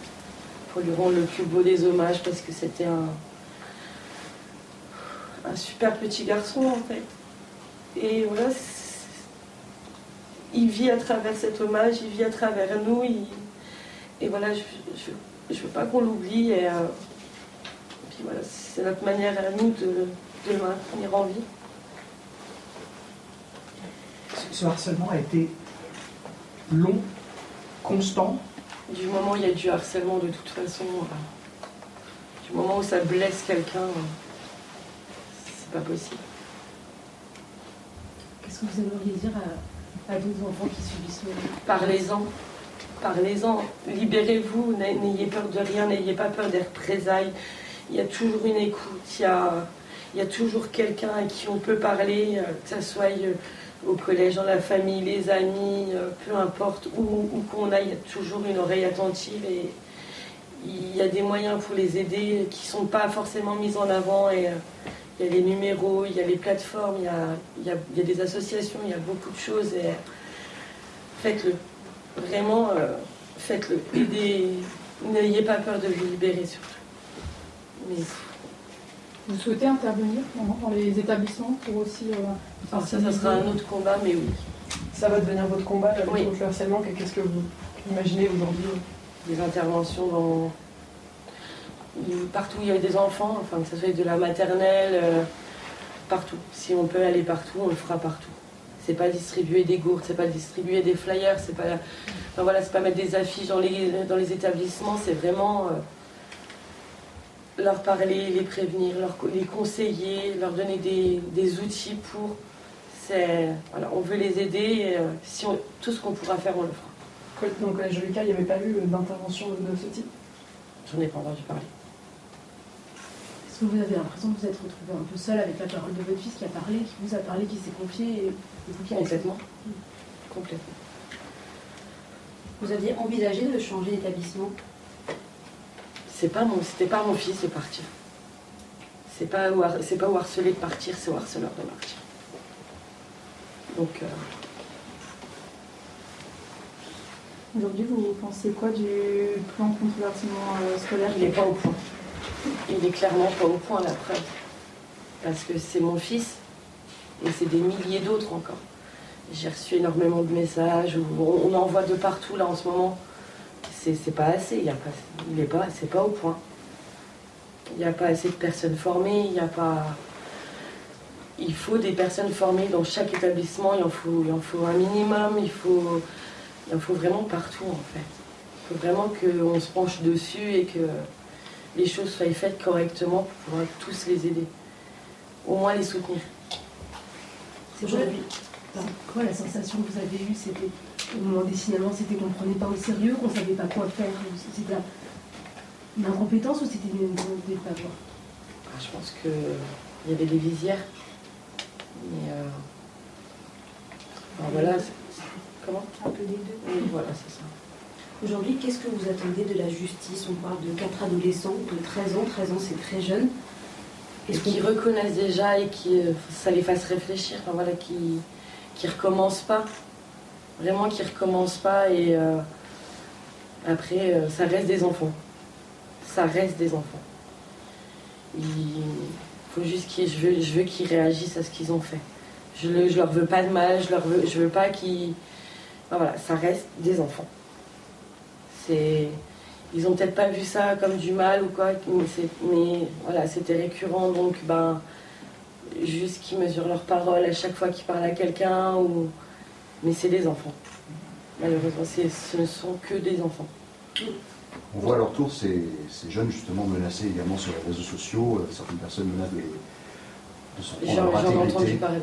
S: Pour lui rendre le plus beau des hommages parce que c'était un, un super petit garçon en fait. Et voilà, il vit à travers cet hommage, il vit à travers nous. et voilà, je ne veux pas qu'on l'oublie. Et, euh, puis voilà, c'est notre manière à nous de, de le maintenir en vie
U: ce harcèlement a été long, constant
S: Du moment où il y a du harcèlement, de toute façon, euh, du moment où ça blesse quelqu'un, euh, c'est pas possible.
R: Qu'est-ce que vous aimeriez dire à, d'autres enfants qui subissent le
S: Parlez-en. Parlez-en. Libérez-vous. N'ayez peur de rien. N'ayez pas peur des représailles. Il y a toujours une écoute. Il y a, il y a toujours quelqu'un à qui on peut parler, euh, que ça soit au collège, dans la famille, les amis, euh, peu importe où, qu'on aille, il y a toujours une oreille attentive et il y a des moyens pour les aider qui ne sont pas forcément mis en avant. Et, euh, il y a les numéros, il y a les plateformes, il y a, il y a, des associations, il y a beaucoup de choses. Faites-le. Vraiment, euh, faites-le. N'ayez pas peur de vous libérer surtout.
T: Vous souhaitez intervenir dans, les établissements pour aussi.
S: Euh, ça, ça sera un autre combat, mais oui.
T: Ça va devenir votre combat, la oui. le harcèlement. Qu'est-ce que vous imaginez aujourd'hui
S: Des interventions dans. Partout où il y a des enfants, enfin que ce soit de la maternelle, euh, partout. Si on peut aller partout, on le fera partout. C'est pas distribuer des gourdes, c'est pas distribuer des flyers, c'est pas. voilà, c'est pas mettre des affiches dans les, dans les établissements, c'est vraiment. Euh, leur parler, les prévenir, leur, les conseiller, leur donner des, des outils pour. Voilà, on veut les aider. Et, euh, si tout ce qu'on pourra faire, on le fera.
T: Donc, à Jolica, il n'y avait pas eu d'intervention de ce type?
S: J'en ai pas entendu parler.
R: Est-ce que vous avez l'impression que vous êtes retrouvé un peu seul avec la parole de votre fils qui a parlé, qui vous a parlé, qui s'est confié et,
S: vous Complètement. Complètement.
R: Vous aviez envisagé de changer d'établissement?
S: C'est pas mon, c'était pas mon fils de partir. C'est pas, c'est pas au harcelé de partir, c'est au harceleur de partir. Donc. Euh,
T: Aujourd'hui, vous pensez quoi du plan contre le harcèlement euh, scolaire?
S: Il n'est pas au point. il est clairement pas au point, la preuve. Parce que c'est mon fils, et c'est des milliers d'autres encore. J'ai reçu énormément de messages, on envoie de partout là en ce moment. C'est pas assez, il, a pas, est pas, pas au point. Il n'y a pas assez de personnes formées, il n'y a pas. Il faut des personnes formées dans chaque établissement, il en faut, il en faut un minimum, il faut, il en faut vraiment partout en fait. Il faut vraiment qu'on se penche dessus et que les choses soient faites correctement pour pouvoir tous les aider. Au moins les soutenir.
R: C'est. Quoi la sensation que vous avez eue C'était au moment des signalements, c'était qu'on ne prenait pas au sérieux, qu'on ne savait pas quoi faire. C'était une incompétence ou c'était une volonté de pas voir?
S: Ah, Je pense qu'il y avait des visières. Mais euh... voilà. Comment?
R: Un peu des deux.
S: Oui, voilà, c'est ça.
R: Aujourd'hui, qu'est-ce que vous attendez de la justice? On parle de quatre adolescents de 13 ans. 13 ans, c'est très jeune.
S: Et qui reconnaissent déjà et qui euh, ça les fasse réfléchir, enfin, voilà, qui qui recommencent pas, vraiment qui recommencent pas et euh, après euh, ça reste des enfants, ça reste des enfants. Il faut juste qu'ils, je veux, je veux qu'ils réagissent à ce qu'ils ont fait. Je, ne je leur veux pas de mal, je leur veux, je veux pas qu'ils, voilà, ça reste des enfants. C'est ils ont peut-être pas vu ça comme du mal ou quoi, mais, voilà, c'était récurrent, donc ben, juste qu'ils mesurent leurs paroles à chaque fois qu'ils parlent à quelqu'un, ou... mais c'est des enfants. Malheureusement, ce ne sont que des enfants.
V: On voit à leur tour ces, jeunes justement menacés également sur les réseaux sociaux, euh, certaines personnes menacent de, de
S: J'en ai entendu parler.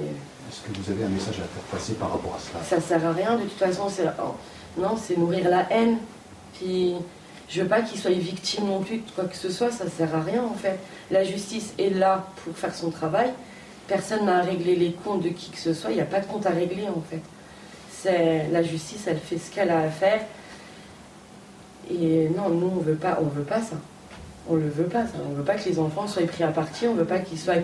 V: Est-ce que vous avez un message à faire passer par rapport à cela?
S: Ça sert à rien, de toute façon, c'est non, c'est nourrir la haine. Puis je veux pas qu'ils soient victimes non plus de quoi que ce soit, ça sert à rien en fait. La justice est là pour faire son travail. Personne n'a à régler les comptes de qui que ce soit, il n'y a pas de compte à régler en fait. La justice, elle fait ce qu'elle a à faire. Et non, nous on veut pas, on veut pas ça. On le veut pas ça. On veut pas que les enfants soient pris à partie, on veut pas qu'ils soient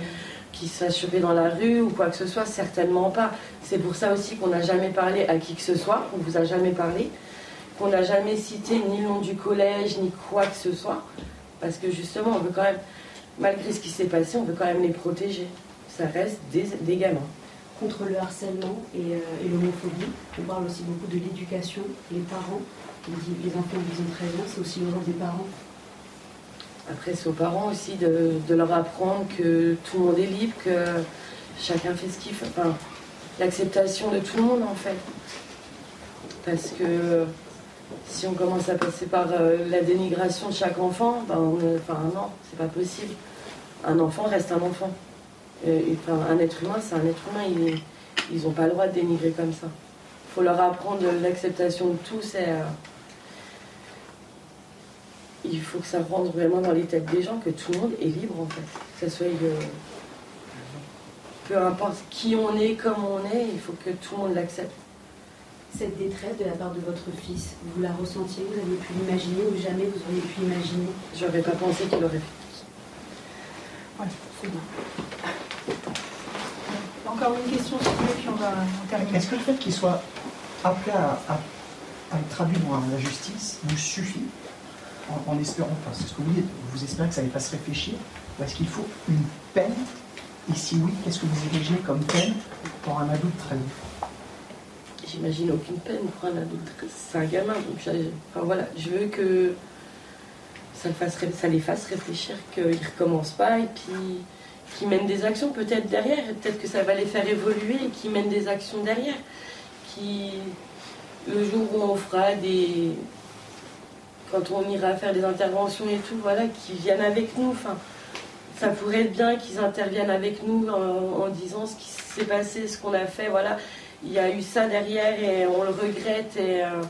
S: qu'ils choper dans la rue ou quoi que ce soit, certainement pas. C'est pour ça aussi qu'on n'a jamais parlé à qui que ce soit, on vous a jamais parlé qu'on n'a jamais cité ni le nom du collège, ni quoi que ce soit. Parce que justement, on veut quand même, malgré ce qui s'est passé, on veut quand même les protéger. Ça reste des, gamins.
R: Contre le harcèlement et, euh, l'homophobie, on parle aussi beaucoup de l'éducation, les parents. les enfants qui ont 13 ans, c'est aussi le rôle des parents.
S: Après, c'est aux parents aussi de, leur apprendre que tout le monde est libre, que chacun fait ce qu'il fait. L'acceptation de tout le monde, en fait. Parce que si on commence à passer par euh, la dénigration de chaque enfant, ben enfin non, c'est pas possible. Un enfant reste un enfant. Enfin, un être humain, c'est un être humain. ils n'ont pas le droit de dénigrer comme ça. Il faut leur apprendre l'acceptation de tous. Et, euh, il faut que ça rentre vraiment dans les têtes des gens que tout le monde est libre en fait. Que ce soit euh, peu importe qui on est, comme on est, il faut que tout le monde l'accepte
R: cette détresse de la part de votre fils Vous la ressentiez Vous aviez pu l'imaginer ou jamais vous auriez pu imaginer
S: J'aurais pas pensé qu'il aurait fait.
Q: Ouais, c'est bon. Encore une question, s'il vous plaît, puis on va terminer.
W: Est-ce que le fait qu'il soit appelé à, être traduit devant la justice vous suffit en, espérant, enfin, c'est ce que vous dites, vous espérez que ça ne pas se réfléchir Ou est-ce qu'il faut une peine Et si oui, qu'est-ce que vous érigez comme peine pour un adulte traduit
S: j'imagine aucune peine pour un adulte. C'est un gamin. Donc, enfin, voilà, je veux que ça, fasse, ça les fasse réfléchir, qu'ils ne recommencent pas et puis qu'ils mènent des actions peut-être derrière. Peut-être que ça va les faire évoluer et qu'ils mènent des actions derrière. Qui, le jour où on fera des. Quand on ira faire des interventions et tout, voilà, qu'ils viennent avec nous. Ça pourrait être bien qu'ils interviennent avec nous en, en disant ce qui s'est passé, ce qu'on a fait, voilà il y a eu ça derrière et on le regrette et euh,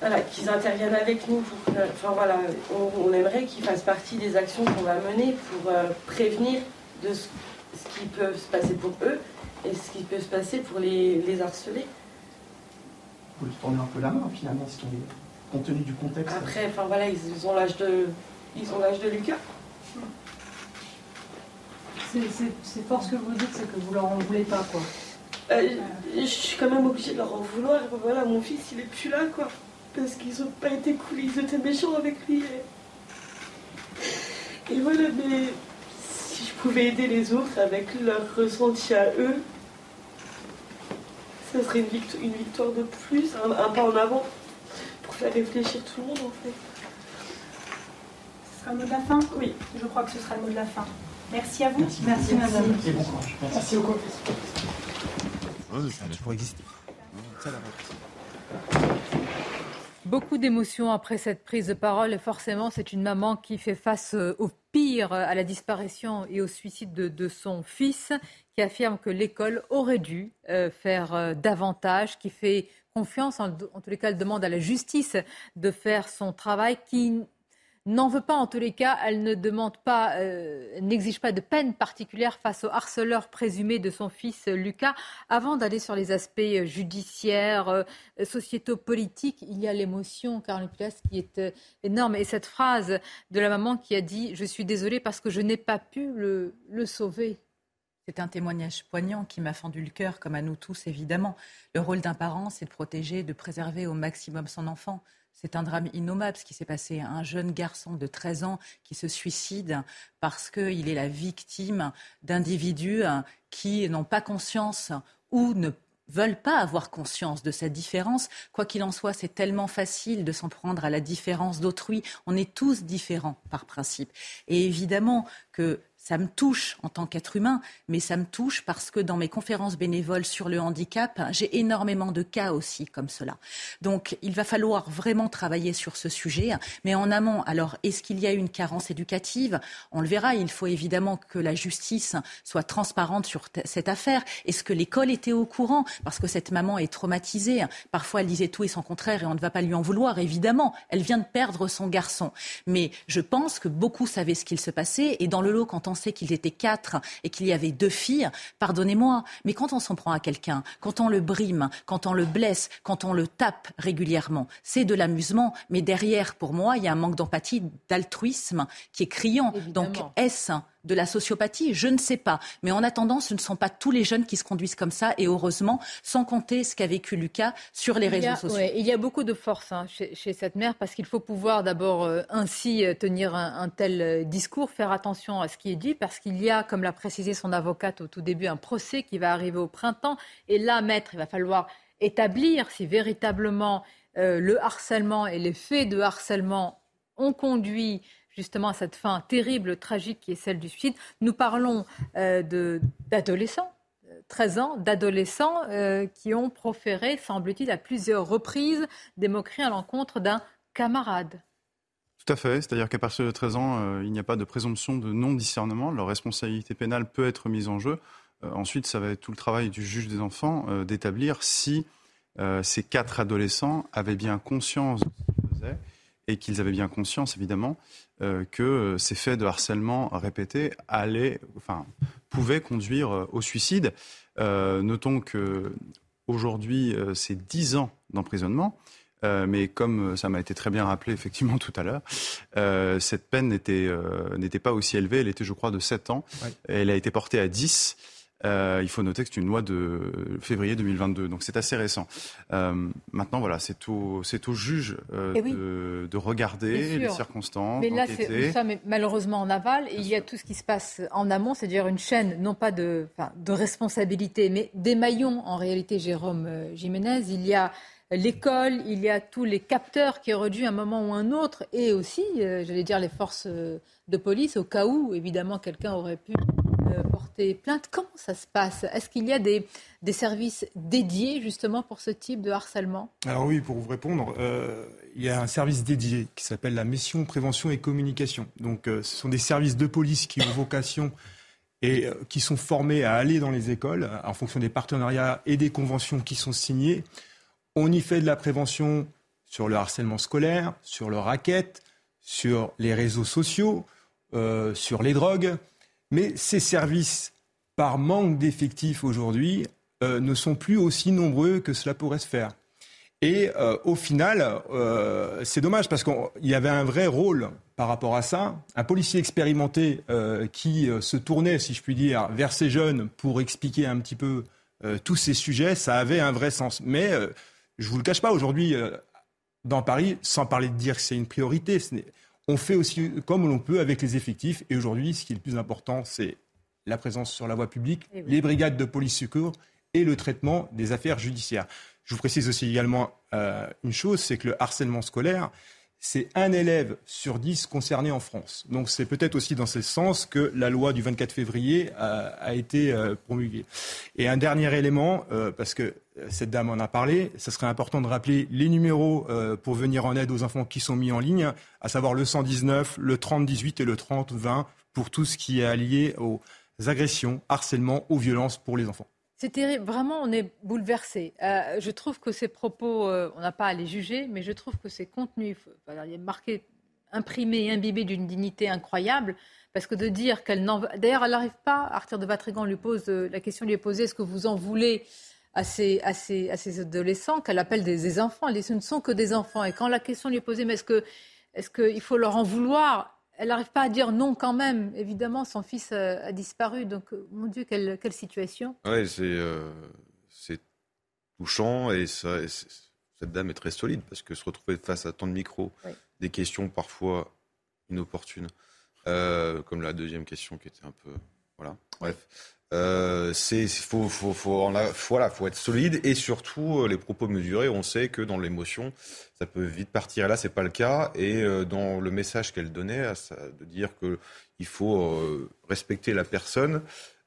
S: voilà, qu'ils interviennent avec nous. enfin voilà, on, aimerait qu'ils fassent partie des actions qu'on va mener pour euh, prévenir de ce, qui peut se passer pour eux et ce qui peut se passer pour les, les harceler.
W: Vous leur tournez un peu la main finalement, compte tenu du contexte.
S: Après, enfin voilà, ils, ont l'âge de, ils ont l'âge de Lucas.
R: C'est fort ce que vous dites, c'est que vous leur en voulez pas quoi.
S: Euh, je suis quand même obligée de leur en vouloir. Voilà, mon fils, il est plus là, quoi. Parce qu'ils ont pas été cool, ils étaient méchants avec lui. Et voilà, mais si je pouvais aider les autres avec leur ressenti à eux, ça serait une, une victoire de plus, un, pas en avant pour faire réfléchir tout le monde en fait.
Q: Ce sera le mot de la fin?
S: Oui.
Q: Je crois que ce sera le mot de la fin. Merci à vous.
W: Merci, merci, madame. Et bon courage.
S: Merci beaucoup.
L: Ça a toujours existé. Ça, la
A: Beaucoup d'émotions après cette prise de parole. Forcément, c'est une maman qui fait face euh, au pire, à la disparition et au suicide de, son fils, qui affirme que l'école aurait dû euh, faire euh, davantage, qui fait confiance, en, en tous les cas, elle demande à la justice de faire son travail, qui n'en veut pas en tous les cas. Elle ne demande pas, euh, n'exige pas de peine particulière face au harceleur présumé de son fils euh, Lucas. Avant d'aller sur les aspects euh, judiciaires, sociétaux, politiques, il y a l'émotion, Caroline Pilas, qui est énorme. Et cette phrase de la maman qui a dit Je suis désolée parce que je n'ai pas pu le, le sauver.
H: C'est un témoignage poignant qui m'a fendu le cœur, comme à nous tous, évidemment. Le rôle d'un parent, c'est de protéger, de préserver au maximum son enfant. C'est un drame innommable ce qui s'est passé. Un jeune garçon de 13 ans qui se suicide parce qu'il est la victime d'individus qui n'ont pas conscience ou ne veulent pas avoir conscience de sa différence. Quoi qu'il en soit, c'est tellement facile de s'en prendre à la différence d'autrui. On est tous différents par principe. Et évidemment que ça me touche en tant qu'être humain, mais ça me touche parce que dans mes conférences bénévoles sur le handicap, j'ai énormément de cas aussi comme cela. Donc il va falloir vraiment travailler sur ce sujet, mais en amont. Alors est-ce qu'il y a une carence éducative? On le verra. Il faut évidemment que la justice soit transparente sur cette affaire. Est-ce que l'école était au courant? Parce que cette maman est traumatisée. Parfois elle disait tout et son contraire et on ne va pas lui en vouloir, évidemment. Elle vient de perdre son garçon. Mais je pense que beaucoup savaient ce qu'il se passait et dans le lot, quand on qu'ils étaient quatre et qu'il y avait deux filles, pardonnez-moi, mais quand on s'en prend à quelqu'un, quand on le brime, quand on le blesse, quand on le tape régulièrement, c'est de l'amusement, mais derrière, pour moi, il y a un manque d'empathie, d'altruisme qui est criant. Donc, est-ce de la sociopathie Je ne sais pas. Mais en attendant, ce ne sont pas tous les jeunes qui se conduisent comme ça. Et heureusement, sans compter ce qu'a vécu Lucas sur les réseaux sociaux.
A: il y a beaucoup de force hein, chez, cette mère parce qu'il faut pouvoir d'abord euh, ainsi euh, tenir un, tel euh, discours, faire attention à ce qui est dit, parce qu'il y a, comme l'a précisé son avocate au tout début, un procès qui va arriver au printemps. Et là, maître, il va falloir établir si véritablement le harcèlement et les faits de harcèlement ont conduit justement à cette fin terrible, tragique qui est celle du suicide. Nous parlons euh, d'adolescents. 13 ans d'adolescents euh, qui ont proféré, semble-t-il, à plusieurs reprises des moqueries à l'encontre d'un camarade.
G: Tout à fait, c'est-à-dire qu'à partir de 13 ans, euh, il n'y a pas de présomption de non-discernement, leur responsabilité pénale peut être mise en jeu. ensuite, ça va être tout le travail du juge des enfants d'établir si ces quatre adolescents avaient bien conscience de ce qu'ils faisaient et qu'ils avaient bien conscience, évidemment, euh, que euh, ces faits de harcèlement répétés allaient, enfin, pouvaient conduire euh, au suicide. notons que aujourd'hui, c'est 10 ans d'emprisonnement. mais comme ça m'a été très bien rappelé effectivement tout à l'heure, cette peine n'était n'était pas aussi élevée. Elle était, je crois, de 7 ans. Elle a été portée à 10. Euh, il faut noter que c'est une loi de février 2022, donc c'est assez récent. Euh, maintenant, voilà, c'est au, c'est au juge euh, eh de, de, regarder les circonstances.
A: Mais là, c'est ça, mais malheureusement en aval, et il y a tout ce qui se passe en amont, c'est-à-dire une chaîne, non pas de, de responsabilité, mais des maillons en réalité, Jérôme Jiménez. Il y a l'école, il y a tous les capteurs qui auraient dû à un moment ou un autre, et aussi, j'allais dire, les forces de police, au cas où, évidemment, quelqu'un aurait pu porter plainte. Comment ça se passe? Est-ce qu'il y a des, des, services dédiés justement pour ce type de harcèlement?
L: Alors oui, pour vous répondre, euh, il y a un service dédié qui s'appelle la mission prévention et communication. Donc euh, ce sont des services de police qui ont vocation et qui sont formés à aller dans les écoles en fonction des partenariats et des conventions qui sont signées. On y fait de la prévention sur le harcèlement scolaire, sur le racket, sur les réseaux sociaux, sur les drogues. Mais ces services, par manque d'effectifs aujourd'hui, euh, ne sont plus aussi nombreux que cela pourrait se faire. Et euh, au final, euh, c'est dommage parce qu'il y avait un vrai rôle par rapport à ça. Un policier expérimenté qui se tournait, si je puis dire, vers ces jeunes pour expliquer un petit peu tous ces sujets, ça avait un vrai sens. Mais je ne vous le cache pas, aujourd'hui, dans Paris, sans parler de dire que c'est une priorité, on fait aussi comme l'on peut avec les effectifs. Et aujourd'hui, ce qui est le plus important, c'est la présence sur la voie publique,
A: Eh
L: les brigades de police secours et le traitement des affaires judiciaires. Je vous précise aussi également euh, une chose, c'est que le harcèlement scolaire, c'est un élève sur dix concerné en France. Donc c'est peut-être aussi dans ce sens que la loi du 24 février a, été euh, promulguée. Et un dernier élément, euh, parce que cette dame en a parlé, ça serait important de rappeler les numéros euh, pour venir en aide aux enfants qui sont mis en ligne, à savoir le 119, le 3018 et le 3020 pour tout ce qui est lié aux agressions, harcèlement, aux violences pour les enfants.
A: C'est terrible, vraiment, on est bouleversé. Euh, je trouve que ces propos, euh, on n'a pas à les juger, mais je trouve que ces contenus, il est marqué, imprimé imbibé d'une dignité incroyable, parce que de dire qu'elle n'en. D'ailleurs, elle n'arrive pas, Arthur de Vatrigan lui pose, euh, la question lui est posée est-ce que vous en voulez à ces, à ces, à ces adolescents qu'elle appelle des, enfants? Elle dit ce ne sont que des enfants. Et quand la question lui est posée mais est-ce qu'il est qu'il faut leur en vouloir? Elle n'arrive pas à dire non quand même. Évidemment, son fils a, a disparu. Donc, euh, mon Dieu, quelle, quelle situation.
I: Oui, c'est euh, c'est touchant et, ça, et cette dame est très solide parce que se retrouver face à tant de micros,
A: Oui.
I: des questions parfois inopportunes, euh, comme la deuxième question qui était un peu. Voilà, bref. Euh, c'est faut faut faut en voilà faut être solide et surtout euh, les propos mesurés on sait que dans l'émotion ça peut vite partir. Et là c'est pas le cas. Et euh, dans le message qu'elle donnait de dire que il faut euh, respecter la personne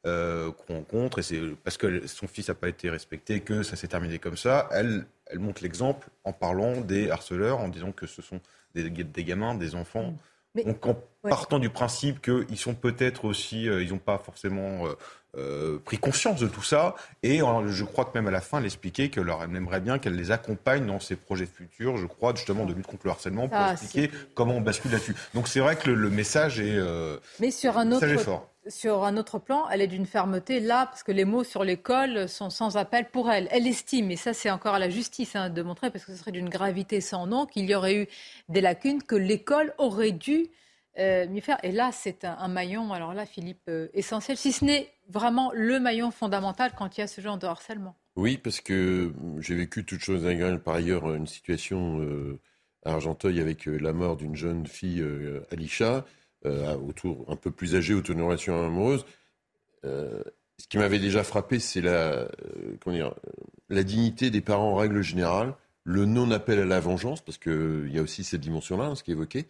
I: euh, qu'on rencontre et c'est parce que son fils n'a pas été respecté que ça s'est terminé comme ça elle elle montre l'exemple en parlant des harceleurs en disant que ce sont des, des gamins des enfants.
A: Mais-
I: donc en
A: Ouais.
I: partant du principe qu'ils sont peut-être aussi, euh, ils n'ont pas forcément euh, euh, pris conscience de tout ça, et euh, je crois que même à la fin, elle expliquait que leur, elle aimerait bien qu'elle les accompagne dans ses projets futurs, je crois, justement de lutte contre le harcèlement, pour
A: Ah,
I: expliquer comment on bascule là-dessus. Donc c'est vrai que le, le message est,
A: Mais sur un autre,
I: fort.
A: sur un autre plan, elle est d'une fermeté là, parce que les mots sur l'école sont sans appel pour elle. Elle estime, et ça c'est encore à la justice hein, de montrer, parce que ce serait d'une gravité sans nom, qu'il y aurait eu des lacunes, que l'école aurait dû euh. Et là, c'est un, maillon, alors là, Philippe, euh, essentiel, si ce n'est vraiment le maillon fondamental quand il y a ce genre de harcèlement.
J: Oui, parce que j'ai vécu toute chose égale par ailleurs une situation euh, à Argenteuil avec la mort d'une jeune fille, euh, autour, un peu plus âgée, autour d'une relation amoureuse. Ce qui m'avait déjà frappé, c'est la, la dignité des parents en règle générale, le non-appel à la vengeance, parce qu'il y a aussi cette dimension-là, hein, ce qui est évoqué.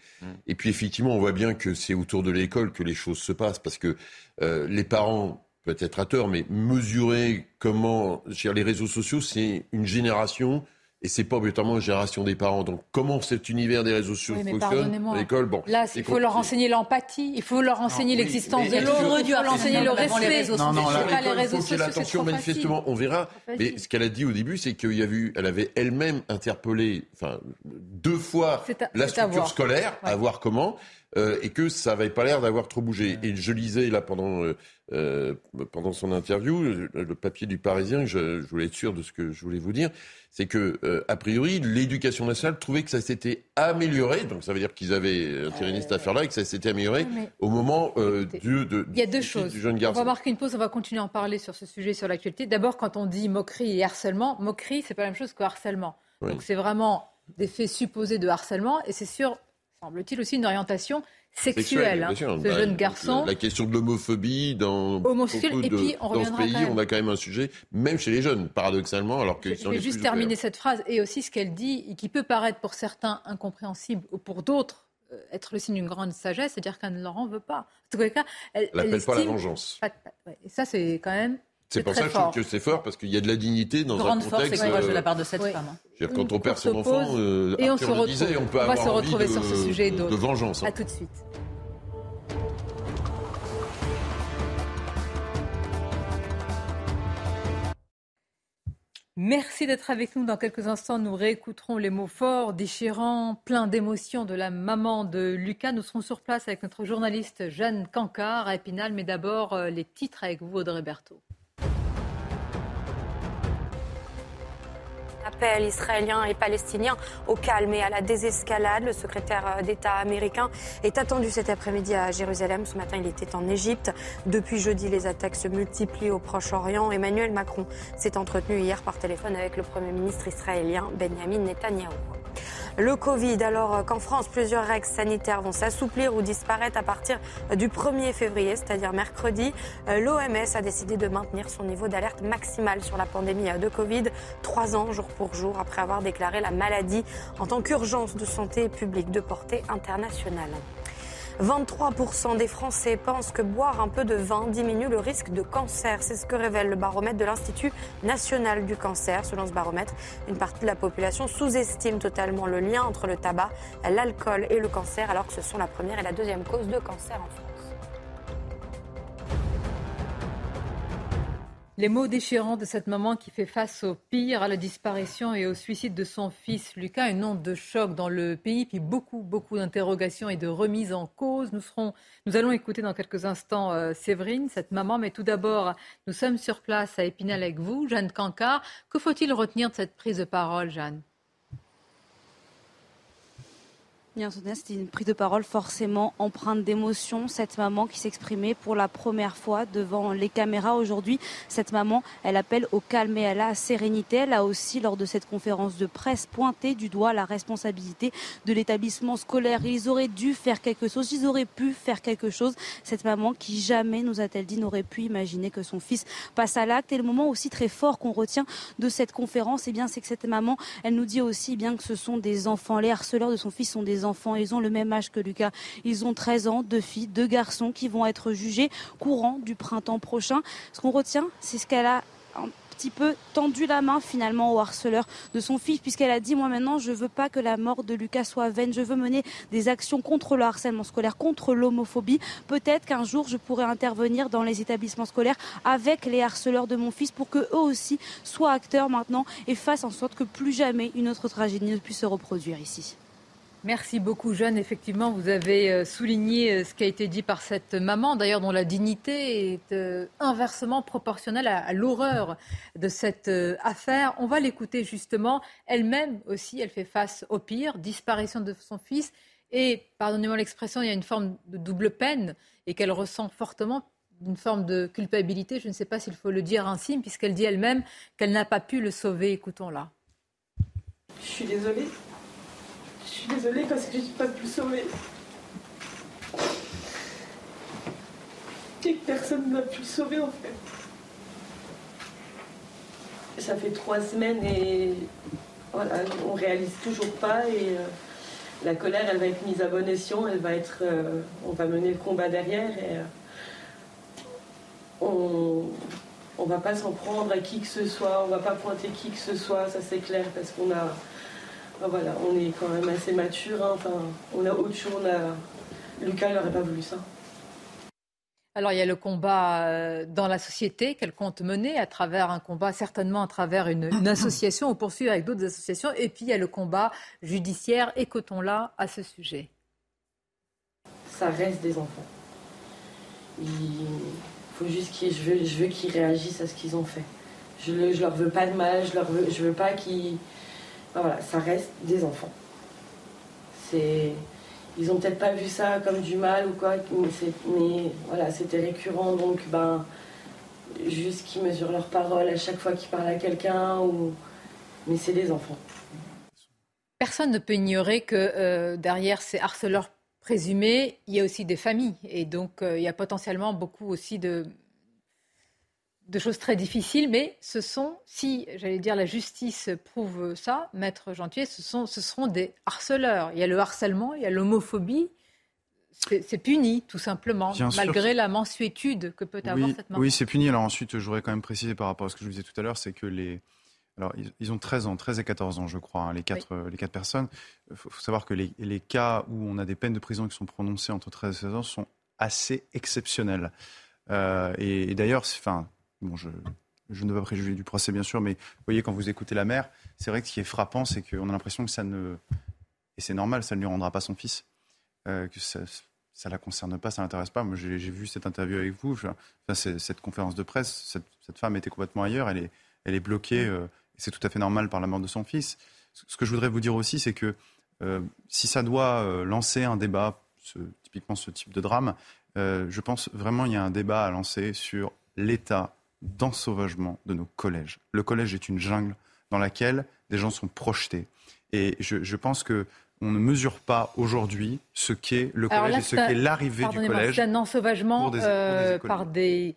J: Et puis effectivement, on voit bien que c'est autour de l'école que les choses se passent, parce que euh, les parents, peut-être à tort, mais mesurer comment, dire, les réseaux sociaux, c'est une génération. Et c'est pas obligatoirement une génération des parents. Donc, comment cet univers des réseaux sociaux
A: Oui,
J: fonctionne à l'école Bon,
A: Là, il faut leur enseigner l'empathie, il faut leur enseigner
J: oui,
A: l'existence de l'autre, il faut leur enseigner le
H: avant les
A: respect.
H: réseaux
J: Non, non, la
A: pas les réseaux sociaux, trop
J: manifestement,
A: facile.
J: on verra. Mais ce qu'elle a dit au début, c'est qu'il y a eu, elle avait elle-même interpellé, enfin, deux fois la structure scolaire, à voir comment, euh, et que ça n'avait pas l'air d'avoir trop bougé. Et je lisais là pendant euh, euh, pendant son interview le, papier du Parisien, je, je voulais être sûr de ce que je voulais vous dire, c'est que euh, a priori l'éducation nationale trouvait que ça s'était amélioré, donc ça veut dire qu'ils avaient intériné cette affaire-là et que ça s'était amélioré au moment euh, du, de,
A: Il y a deux
J: du-
A: choses.
J: du jeune
A: On va marquer une pause, on va continuer à en parler sur ce sujet, sur l'actualité. D'abord, quand on dit moquerie et harcèlement, moquerie, c'est pas la même chose que harcèlement.
J: Oui.
A: Donc c'est vraiment des faits supposés de harcèlement et c'est sûr, semble-t-il aussi une orientation sexuelle. hein.
J: sûr.
A: Ce
J: Bah,
A: jeune garçon.
J: La, la question de l'homophobie dans,
A: et
J: de-
A: puis on
J: dans ce pays, on a quand même un sujet, même chez les jeunes, paradoxalement, alors que
A: Je vais juste terminer cette phrase et aussi ce qu'elle dit, et qui peut paraître pour certains incompréhensible ou pour d'autres euh, être le signe d'une grande sagesse, c'est-à-dire qu'elle ne leur en veut pas. En les cas, elle,
J: Elle appelle pas la vengeance.
A: Pas- pas- ouais. Et ça, c'est quand même.
J: C'est pour ça que je trouve
A: fort.
J: que c'est fort, parce qu'il y a de la dignité dans
H: Grande
J: un
H: force et
J: contexte.
H: courage de
J: euh,
H: la part de cette
A: Oui.
H: femme. hein.
J: dire, quand on perd son enfant, euh,
A: et on se retrouve.
J: disait, on peut
A: on va
J: avoir
A: se
J: envie
A: retrouver
J: de,
A: sur ce sujet et d'autres.
J: de vengeance. hein.
A: À tout de suite. Merci d'être avec nous. Dans quelques instants, nous réécouterons les mots forts, déchirants, pleins d'émotions de la maman de Lucas. Nous serons sur place avec notre journaliste Jeanne Cancard à Épinal. Mais d'abord, euh, les titres avec vous, Audrey Berthaud.
N: Appel israélien et palestinien au calme et à la désescalade. Le secrétaire d'État américain est attendu cet après-midi à Jérusalem. Ce matin, il était en Égypte. Depuis jeudi, les attaques se multiplient au Proche-Orient. Emmanuel Macron s'est entretenu hier par téléphone avec le Premier ministre israélien Benjamin Netanyahou. Le Covid, alors qu'en France, plusieurs règles sanitaires vont s'assouplir ou disparaître à partir du 1er février, c'est-à-dire mercredi. L'OMS a décidé de maintenir son niveau d'alerte maximal sur la pandémie de Covid, trois ans jour pour jour après avoir déclaré la maladie en tant qu'urgence de santé publique de portée internationale. 23% des Français pensent que boire un peu de vin diminue le risque de cancer. C'est ce que révèle le baromètre de l'Institut national du cancer. Selon ce baromètre, une partie de la population sous-estime totalement le lien entre le tabac, l'alcool et le cancer, alors que ce sont la première et la deuxième cause de cancer en France.
A: Les mots déchirants de cette maman qui fait face au pire, à la disparition et au suicide de son fils Lucas, une onde de choc dans le pays, puis beaucoup, beaucoup d'interrogations et de remises en cause. Nous, allons écouter dans quelques instants euh, Séverine, cette maman, mais tout d'abord, nous sommes sur place à Épinal avec vous, Jeanne Cancard. Que faut-il retenir de cette prise de parole, Jeanne
X: Bien c'était une prise de parole forcément empreinte d'émotion. Cette maman qui s'exprimait pour la première fois devant les caméras aujourd'hui. Cette maman, elle appelle au calme et à la sérénité. Elle a aussi, lors de cette conférence de presse, pointé du doigt la responsabilité de l'établissement scolaire. Ils auraient dû faire quelque chose, ils auraient pu faire quelque chose. Cette maman qui jamais, nous a-t-elle dit, n'aurait pu imaginer que son fils passe à l'acte. Et le moment aussi très fort qu'on retient de cette conférence, eh bien, c'est que cette maman, elle nous dit aussi bien que ce sont des enfants. Les harceleurs de son fils sont des enfants. Ils ont le même âge que Lucas. Ils ont 13 ans, deux filles, deux garçons qui vont être jugés courant du printemps prochain. Ce qu'on retient, c'est ce qu'elle a un petit peu tendu la main finalement au harceleur de son fils puisqu'elle a dit moi maintenant je veux pas que la mort de Lucas soit vaine je veux mener des actions contre le harcèlement scolaire contre l'homophobie peut-être qu'un jour je pourrai intervenir dans les établissements scolaires avec les harceleurs de mon fils pour que eux aussi soient acteurs maintenant et fassent en sorte que plus jamais une autre tragédie ne puisse se reproduire ici.
A: Merci beaucoup, Jeanne. Effectivement, vous avez euh, souligné euh, ce qui a été dit par cette maman, d'ailleurs, dont la dignité est euh, inversement proportionnelle à, l'horreur de cette affaire. On va l'écouter justement. Elle-même aussi, elle fait face au pire, disparition de son fils. Et, pardonnez-moi l'expression, il y a une forme de double peine et qu'elle ressent fortement une forme de culpabilité. Je ne sais pas s'il faut le dire ainsi, puisqu'elle dit elle-même qu'elle n'a pas pu le sauver. Écoutons-la.
S: Je suis désolée. Je suis désolée parce que je n'ai pas pu sauver. Et que personne n'a pu le sauver en fait. Ça fait trois semaines et voilà, on réalise toujours pas et euh, la colère elle va être mise à bon escient, elle va être, euh, on va mener le combat derrière et euh, on, on va pas s'en prendre à qui que ce soit, on va pas pointer qui que ce soit, ça c'est clair parce qu'on a voilà, on est quand même assez mature. Hein. Enfin, on a autre chose. Lucas n'aurait pas voulu ça.
A: Alors il y a le combat euh, dans la société qu'elle compte mener à travers un combat, certainement à travers une, association, ou poursuivre avec d'autres associations. Et puis il y a le combat judiciaire. Écoutons-la à ce sujet.
S: Ça reste des enfants. Il faut juste qu'ils, je veux, je veux qu'ils réagissent à ce qu'ils ont fait. Je, ne leur veux pas de mal. Je leur veux, je veux pas qu'ils voilà, ça reste des enfants. C'est, ils ont peut-être pas vu ça comme du mal ou quoi, mais, voilà, c'était récurrent, donc ben, juste qu'ils mesurent leurs paroles à chaque fois qu'ils parlent à quelqu'un, ou... mais c'est des enfants.
A: Personne ne peut ignorer que euh, derrière ces harceleurs présumés, il y a aussi des familles, et donc euh, il y a potentiellement beaucoup aussi de de choses très difficiles, mais ce sont, si j'allais dire la justice prouve ça, maître Gentier, ce, sont, ce seront des harceleurs. Il y a le harcèlement, il y a l'homophobie. C'est puni, tout simplement, malgré la mensuétude que peut avoir cette maman.
G: Oui, c'est puni. Alors ensuite, je voudrais quand même préciser par rapport à ce que je vous disais tout à l'heure, c'est que les... Alors, ils ont 13 ans, 13 et 14 ans, je crois, hein, les, quatre, les quatre personnes. Il faut, savoir que les, les, cas où on a des peines de prison qui sont prononcées entre 13 et 16 ans sont assez exceptionnels. Euh, et, et d'ailleurs, enfin, Bon, je, ne veux pas préjuger du procès, bien sûr, mais vous voyez, quand vous écoutez la mère, c'est vrai que ce qui est frappant, c'est qu'on a l'impression que ça ne. Et c'est normal, ça ne lui rendra pas son fils. Euh, que ça ne la concerne pas, ça ne l'intéresse pas. Moi, j'ai vu cette interview avec vous, cette conférence de presse. Cette, femme était complètement ailleurs, elle est, elle est bloquée. Euh, c'est tout à fait normal par la mort de son fils. Ce que je voudrais vous dire aussi, c'est que euh, si ça doit lancer un débat, typiquement ce type de drame, je pense vraiment qu'il y a un débat à lancer sur l'état d'ensauvagement de nos collèges. Le collège est une jungle dans laquelle des gens sont projetés. Et je, je pense que on ne mesure pas aujourd'hui ce qu'est le collège et ce qu'est l'arrivée du collège.
A: C'est un ensauvagement euh, par des.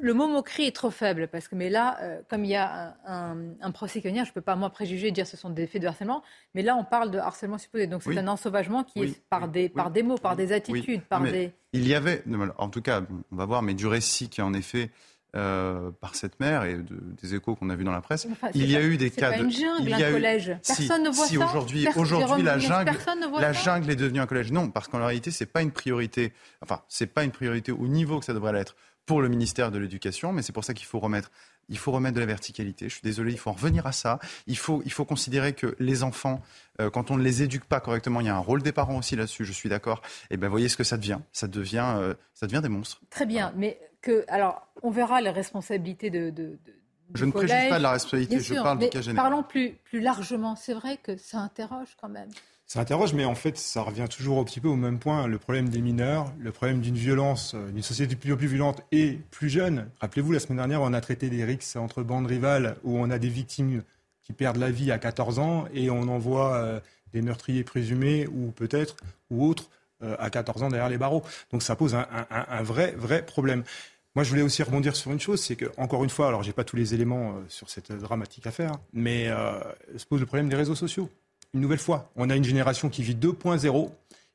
A: Le mot moquerie est trop faible parce que, mais là, euh, comme il y a un, un, procès qui je ne peux pas moi préjuger et dire que ce sont des faits de harcèlement, mais là on parle de harcèlement supposé. Donc c'est un ensauvagement qui est par des, par des mots, par des attitudes, par des.
G: Il y avait, en tout cas, on va voir, mais du récit qui en effet euh, par cette mère et des échos qu'on a vus dans la presse. il y a eu des cas
A: pas de. Une jungle, il y a un collège. Personne ne voit
G: si. Aujourd'hui, aujourd'hui, la jungle, la jungle est devenue un collège. Non, parce qu'en réalité, c'est pas une priorité. Enfin, c'est pas une priorité au niveau que ça devrait l'être pour le ministère de l'Éducation, mais c'est pour ça qu'il faut remettre il faut remettre de la verticalité. Je suis désolé, il faut en revenir à ça. Il faut, il faut considérer que les enfants, euh, quand on ne les éduque pas correctement, il y a un rôle des parents aussi là-dessus, je suis d'accord. Et eh bien, voyez ce que ça devient. Ça devient, euh, ça devient des monstres.
A: Très bien, mais que, alors, on verra les responsabilités de. de,
G: je ne préjuge pas de la responsabilité, je parle du cas général.
A: Parlons plus, plus largement. C'est vrai que ça interroge quand même.
L: Ça interroge, mais en fait, ça revient toujours un petit peu au même point. Le problème des mineurs, le problème d'une violence, euh, d'une société plus, plus violente et plus jeune. Rappelez-vous, la semaine dernière, on a traité des rixes entre bandes rivales où on a des victimes qui perdent la vie à 14 ans et on envoie euh, des meurtriers présumés ou peut-être ou autres à 14 ans derrière les barreaux. Donc ça pose un, un, vrai, vrai problème. Moi, je voulais aussi rebondir sur une chose, c'est que, encore une fois, alors j'ai pas tous les éléments euh, sur cette dramatique affaire, mais euh, se pose le problème des réseaux sociaux. Une nouvelle fois, on a une génération qui vit 2.0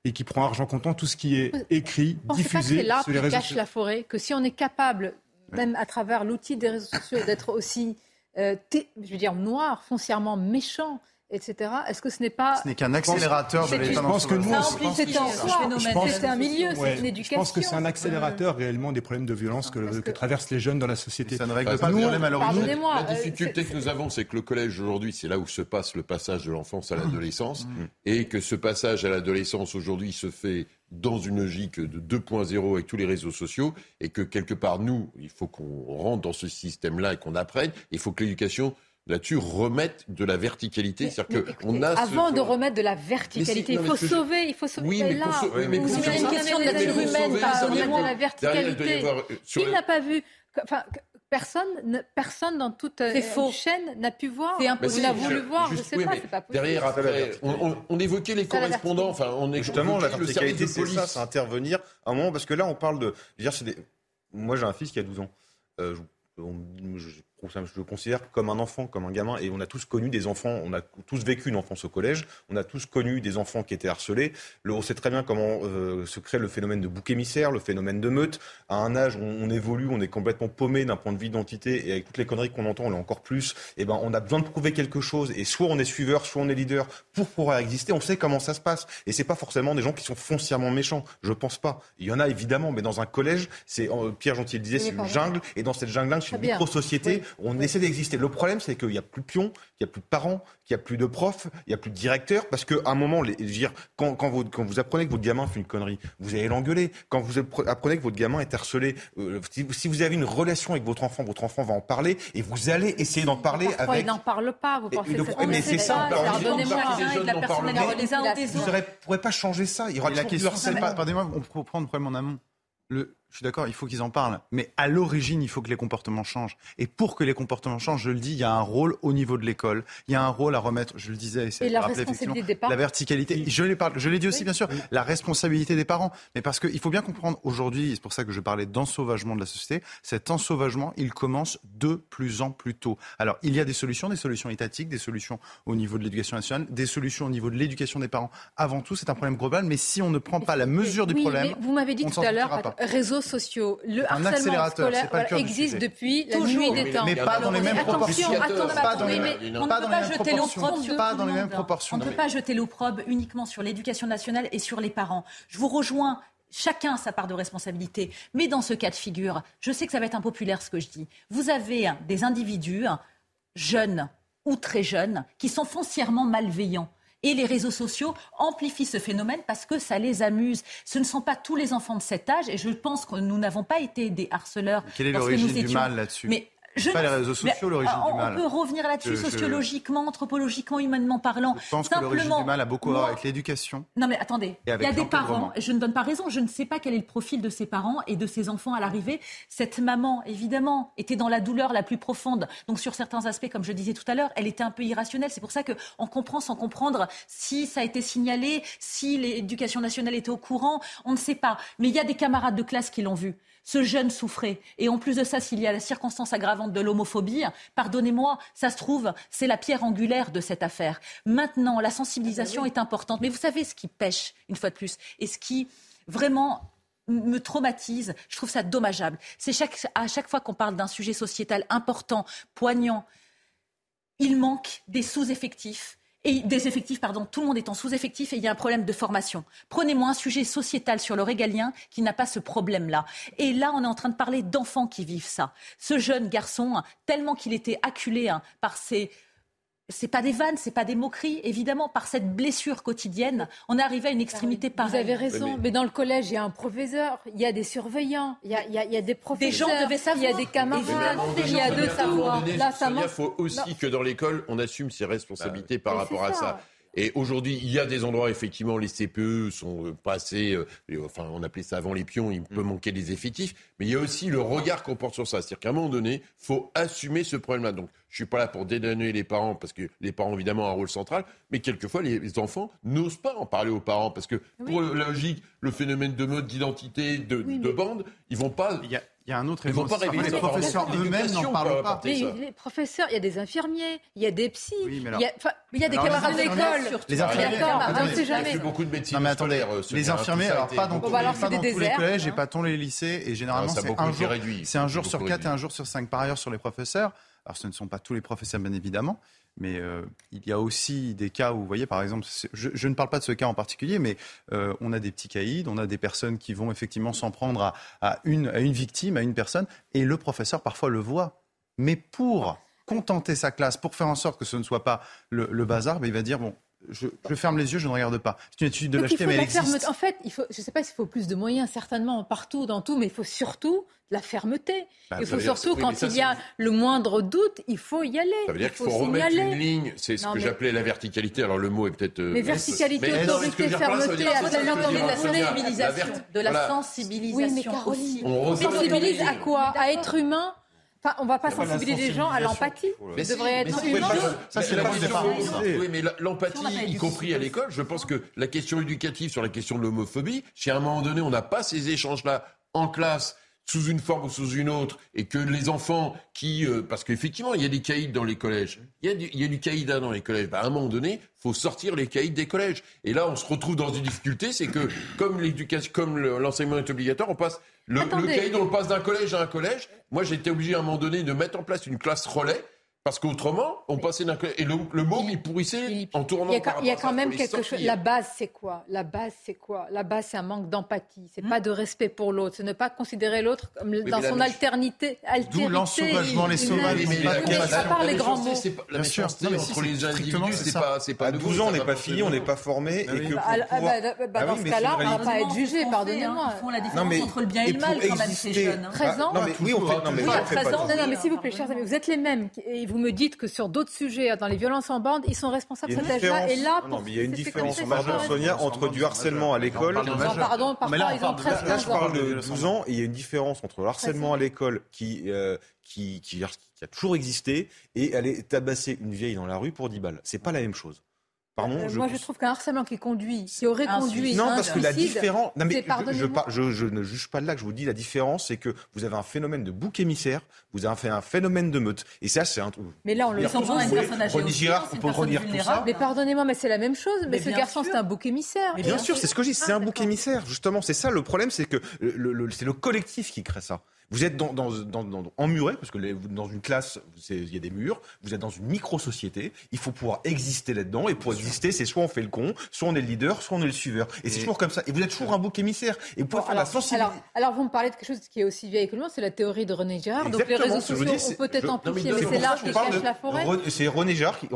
L: et qui prend argent comptant tout ce qui est écrit, diffusé
A: pas que sur les réseaux sociaux. cache la forêt, que si on est capable, même à travers l'outil des réseaux sociaux, d'être aussi, je veux dire, noir, foncièrement méchant, etc. Est-ce que ce n'est pas...
G: Ce n'est qu'un accélérateur de l'état
A: Je pense que nous, c'est un milieu, c'est une éducation.
L: Je pense que c'est un accélérateur réellement des problèmes de violence que, que, traversent les jeunes dans la société.
G: Ça ne règle pas le problème à l'origine.
J: La difficulté que nous avons, c'est que le collège aujourd'hui, c'est là où se passe le passage de l'enfance à l'adolescence, mmh. et que ce passage à l'adolescence aujourd'hui se fait dans une logique de 2.0 avec tous les réseaux sociaux et que quelque part, nous, il faut qu'on rentre dans ce système-là et qu'on apprenne. Il faut que l'éducation là-dessus remettre de la verticalité.
A: C'est-à-dire qu'on a avant de remettre de la verticalité, il faut sauver, il faut sauver.
J: Oui, mais
A: là,
J: pour
A: mais
J: pour
A: une question de nature humaine, pas de la verticalité. Qui n'a pas vu enfin, Personne, ne, personne dans toute euh, une chaîne n'a pu voir. C'est impossible. n'a voulu voir, je ne sais pas, c'est pas possible.
J: Derrière, après, on, on, évoquait les correspondants. Enfin, on est
I: justement la verticalité, c'est ça, c'est intervenir à un moment parce que là, on parle de. Dire, des... Moi, j'ai un fils qui a 12 ans. Euh, je, je le considère comme un enfant, comme un gamin. Et on a tous connu des enfants, on a tous vécu une enfance au collège, on a tous connu des enfants qui étaient harcelés. on sait très bien comment euh, se crée le phénomène de bouc émissaire, le phénomène de meute. À un âge où on évolue, on est complètement paumé d'un point de vue d'identité, et avec toutes les conneries qu'on entend, on est encore plus. Et eh ben, on a besoin de prouver quelque chose. Et soit on est suiveur, soit on est leader pour pouvoir exister. On sait comment ça se passe. Et c'est pas forcément des gens qui sont foncièrement méchants. Je pense pas. Il y en a évidemment, mais dans un collège, c'est euh, Pierre Gentil le disait, c'est une jungle. Et dans cette jungle-là, c'est une micro-société. On essaie d'exister le problème, c'est qu'il n'y a plus de pions, qu'il n'y a plus de parents, qu'il n'y a plus de profs, il n'y a plus de directeurs, parce qu'à un moment, les, dire, quand, quand, vous, quand vous apprenez que votre gamin fait une connerie, vous allez l'engueuler. Quand vous apprenez que votre gamin est harcelé, euh, si, vous avez une relation avec votre enfant, votre enfant va en parler et vous allez essayer d'en parler
A: Parfois,
J: avec.
A: il n'en parle pas. Vous pensez
J: c'est Mais c'est ça.
G: Vous ne pourrez pas changer ça. Il y aura la question. Pardonnez-moi, on peut prendre le problème en amont. Le, je suis d'accord, il faut qu'ils en parlent. Mais à l'origine, il faut que les comportements changent. Et pour que les comportements changent, je le dis, il y a un rôle au niveau de l'école. Il y a un rôle à remettre, je le disais,
A: et la responsabilité des parents.
G: La verticalité. Je l'ai je l'ai dit aussi, bien sûr, la responsabilité des parents. Mais parce qu'il faut bien comprendre aujourd'hui, c'est pour ça que je parlais d'ensauvagement de la société, cet ensauvagement, il commence de plus en plus tôt. Alors, il y a des solutions, des solutions étatiques, des solutions au niveau de l'éducation nationale, des solutions au niveau de l'éducation des parents. Avant tout, c'est un problème global. Mais si on ne prend pas la mesure du problème,
A: vous m'avez dit tout à l'heure, réseaux sociaux, le un harcèlement scolaire existe depuis la nuit des temps.
G: Mais pas dans les mêmes proportions.
H: Pas dans les mêmes proportions. On ne peut pas jeter l'opprobre uniquement sur l'éducation nationale et sur les parents. Je vous rejoins chacun a sa part de responsabilité. Mais dans ce cas de figure, je sais que ça va être impopulaire ce que je dis. Vous avez des individus jeunes ou très jeunes qui sont foncièrement malveillants. Et les réseaux sociaux amplifient ce phénomène parce que ça les amuse. Ce ne sont pas tous les enfants de cet âge, et je pense que nous n'avons pas été des harceleurs.
G: Quelle est l'origine du mal là-dessus?
H: Mais
G: je pas les réseaux sociaux l'origine du mal.
H: On peut revenir là-dessus sociologiquement, anthropologiquement, humainement parlant.
G: Je pense que l'origine du mal a beaucoup à voir avec l'éducation.
H: Non mais attendez, il y a des parents, je ne donne pas raison, je ne sais pas quel est le profil de ces parents et de ces enfants à l'arrivée. Cette maman, évidemment, était dans la douleur la plus profonde. Donc sur certains aspects, comme je disais tout à l'heure, elle était un peu irrationnelle. C'est pour ça qu'on comprend sans comprendre si ça a été signalé, si l'éducation nationale était au courant, on ne sait pas. Mais il y a des camarades de classe qui l'ont vu. Ce jeune souffrait. Et en plus de ça, s'il y a la circonstance aggravante de l'homophobie, pardonnez-moi, ça se trouve, c'est la pierre angulaire de cette affaire. Maintenant, la sensibilisation est importante. Mais vous savez ce qui pêche, une fois de plus, et ce qui vraiment me traumatise, je trouve ça dommageable. C'est chaque, à chaque fois qu'on parle d'un sujet sociétal important, poignant, il manque des sous-effectifs et des effectifs, pardon, tout le monde est en sous-effectif et il y a un problème de formation. Prenez-moi un sujet sociétal sur le régalien qui n'a pas ce problème-là. Et là, on est en train de parler d'enfants qui vivent ça. Ce jeune garçon, tellement qu'il était acculé hein, par ses c'est pas des vannes, c'est pas des moqueries, évidemment, par cette blessure quotidienne, on est arrivé à une extrémité pareille.
A: Vous avez raison, mais... dans le collège, il y a un professeur, il y a des surveillants, il y a, il y a, des professeurs,
H: des gens devaient savoir,
A: il y a des camarades, il y a deux savoirs.
J: il faut aussi que dans l'école, on assume ses responsabilités par rapport à ça. Et aujourd'hui, il y a des endroits, effectivement, les CPE sont euh, pas assez, euh, enfin, on appelait ça avant les pions, il peut mm. manquer des effectifs, mais il y a aussi le regard qu'on porte sur ça. C'est-à-dire qu'à un moment donné, faut assumer ce problème-là. Donc, je suis pas là pour dédouaner les parents, parce que les parents, évidemment, ont un rôle central, mais quelquefois, les enfants n'osent pas en parler aux parents, parce que pour la logique, le phénomène de mode, d'identité, de, de bande, ils vont pas...
G: Il y a un autre Ils vont pas Les professeurs eux-mêmes n'en parlent pas.
A: Mais les professeurs, il y a des infirmiers, il y a des psys, il, y a, il y a des camarades d'école.
G: Les infirmiers,
A: on ne sait jamais.
J: beaucoup de médecine.
G: Non mais attendez, euh, les infirmiers, alors pas dans, tous les collèges et pas tous les lycées, et généralement c'est un jour sur quatre et un jour sur cinq. Par ailleurs, sur les professeurs, alors ce ne sont pas tous les professeurs bien évidemment, mais euh, il y a aussi des cas où, vous voyez, par exemple, je, ne parle pas de ce cas en particulier, mais euh, on a des petits caïds, on a des personnes qui vont effectivement s'en prendre à, une, victime, à une personne, et le professeur parfois le voit. Mais pour contenter sa classe, pour faire en sorte que ce ne soit pas le, bazar, ben, il va dire, bon, je, ferme les yeux, je ne regarde pas. C'est une étude de l'acheter, mais elle existe.
A: En fait, il faut, je ne sais pas s'il faut plus de moyens, certainement, partout, dans tout, mais il faut surtout la fermeté. Bah, il faut surtout, quand il y a le moindre doute, il faut y aller.
J: Ça veut dire qu'il faut, remettre une ligne, c'est ce que j'appelais la verticalité. Alors le mot est peut-être.
A: Euh, mais verticalité, autorité, fermeté, absolument
H: de la sensibilisation. De la sensibilisation. Oui, mais
A: Caroline, on sensibilise à quoi? À être humain Enfin, on ne va pas sensibiliser les gens à l'empathie. Mais devrait être humain.
J: Ça, c'est la Oui, mais l'empathie, y compris à l'école, je pense que la question éducative sur la question de l'homophobie, si à un moment donné, on n'a pas ces échanges-là en classe, sous une forme ou sous une autre, et que les enfants qui... Euh, parce qu'effectivement, il y a des caïds dans les collèges. Il y a du, il y a du caïda dans les collèges. Bah, à un moment donné, faut sortir les caïds des collèges. Et là, on se retrouve dans une difficulté, c'est que comme l'éducation, comme l'enseignement est obligatoire, on passe... Le, le caïd, on le passe d'un collège à un collège. Moi, j'ai été obligé à un moment donné de mettre en place une classe relais parce qu'autrement, on passait d'un et le, le mot il pourrissait en tournant.
A: Il y a, quand même quelque chose. La base, c'est quoi? La base, c'est quoi? La base, c'est un manque d'empathie. C'est hmm. pas de respect pour l'autre. C'est ne pas considérer l'autre comme dans son alternité.
G: D'où l'ensauvagement, les sauvages.
A: Mais, pas par les grands mots.
J: La méchanceté entre les individus, c'est pas, c'est pas. À
I: 12 ans, on n'est pas fini, on n'est pas formé, et que
A: dans ce cas-là, on va pas être jugé. Pardonnez-moi.
H: Ils font la différence entre le bien et le mal quand même ces jeunes.
A: 13 ans.
I: Oui, on fait. Non, mais 13
A: ans. Non, mais s'il vous plaît, chers amis, vous êtes les mêmes vous me dites que sur d'autres sujets, dans les violences en bande, ils sont responsables de cet âge-là. Et là,
I: non, mais il y a une différence, pardon Sonia, entre du harcèlement à l'école.
A: Pardon, parfois ils ont 13
I: Là, je parle de 12 ans, et il y a une différence entre le harcèlement à l'école qui, euh, qui, qui, a toujours existé et aller tabasser une vieille dans la rue pour 10 balles. C'est pas la même chose.
A: Pardon, euh, moi, je trouve qu'un harcèlement qui conduit, qui aurait conduit.
I: Non, parce que la différence. Non, mais je, je, ne juge pas de là que je vous dis la différence, c'est que vous avez un phénomène de bouc émissaire, vous avez fait un phénomène de meute. Et ça, c'est un truc.
A: Mais là, on le sent
I: pas une personne âgée. René Girard, on peut redire tout ça.
A: Mais pardonnez-moi, mais c'est la même chose. Mais, ce garçon, c'est un bouc émissaire.
I: Mais bien sûr, c'est ce que je dis, c'est un bouc émissaire, justement. C'est ça le problème, c'est que c'est le collectif qui crée ça. Vous êtes dans, dans, dans, emmuré, parce que dans une classe, il y a des murs, vous êtes dans une micro-société, il faut pouvoir exister là-dedans, et pour exister, c'est soit on fait le con, soit on est le leader, soit on est le suiveur. Et, c'est toujours comme ça. Et vous êtes toujours un bouc émissaire. Et vous pouvez faire la sensibilité.
A: Alors, alors, vous me parlez de quelque chose qui est aussi vieille que le c'est la théorie de René Girard. Donc les réseaux sociaux ont peut-être amplifié, mais, c'est l'arbre qui cache la forêt.
I: C'est René Girard, qu'il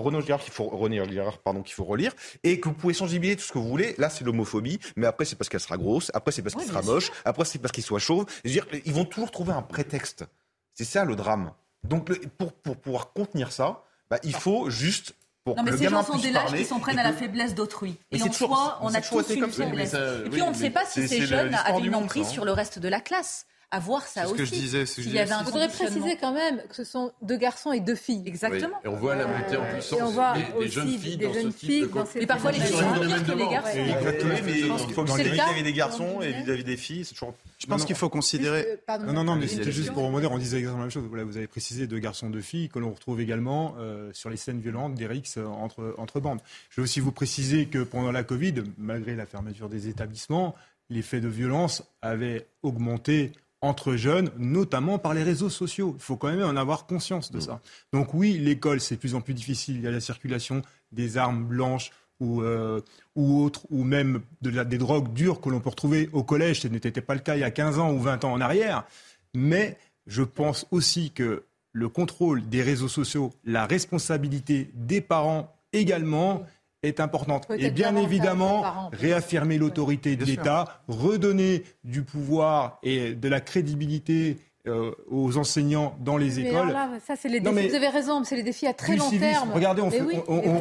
I: faut, René Girard, pardon, qu'il faut relire, et que vous pouvez sensibiliser tout ce que vous voulez. Là, c'est l'homophobie, mais après, c'est parce qu'elle sera grosse, après, c'est parce qu'il sera moche, après, c'est parce qu'il soit chauve. Dire, ils vont toujours trouver un prétexte. C'est ça le drame.
Y: Donc pour, pour pouvoir contenir ça, bah, il faut juste
H: non, mais ces gens sont des lâches qui s'en prennent à la faiblesse d'autrui. Et, en soi, on a tous une faiblesse. Et puis on ne sait pas si ces jeunes avaient une emprise sur le reste de la classe à voir ça aussi.
G: Ce que je disais,
A: ce que je disais. voudrais préciser quand même que ce sont deux garçons et deux filles.
H: Exactement.
J: Et on voit la montée en
A: euh,
J: puissance
A: on voit
J: des, jeunes filles dans ce type de
A: Et parfois les filles sont pires que les garçons.
Y: Exactement. Mais il faut que vis-à-vis des garçons et vis-à-vis des filles, c'est toujours.
G: Je pense qu'il faut considérer.
L: Non, non, non, mais c'était juste pour remonter, on disait exactement la même chose. Voilà, vous avez précisé deux garçons, deux filles, que l'on retrouve également euh, sur les scènes violentes des rixes entre, entre bandes. Je vais aussi vous préciser que pendant la Covid, malgré la fermeture des établissements, les faits de violence avaient augmenté entre jeunes, notamment par les réseaux sociaux. Il faut quand même en avoir conscience de ça. Donc oui, l'école, c'est de plus en plus difficile. Il y a la circulation des armes blanches ou, euh, ou autres, ou même de la, des drogues dures que l'on peut retrouver au collège. Ce n'était pas le cas il y a 15 ans ou 20 ans en arrière. Mais je pense aussi que le contrôle des réseaux sociaux, la responsabilité des parents également, est importante. Et bien évidemment, réaffirmer l'autorité de l'État, redonner du pouvoir et de la crédibilité euh, aux enseignants dans les écoles.
A: ça, c'est les défis. vous avez raison, c'est les défis à très long terme.
L: Regardez, on,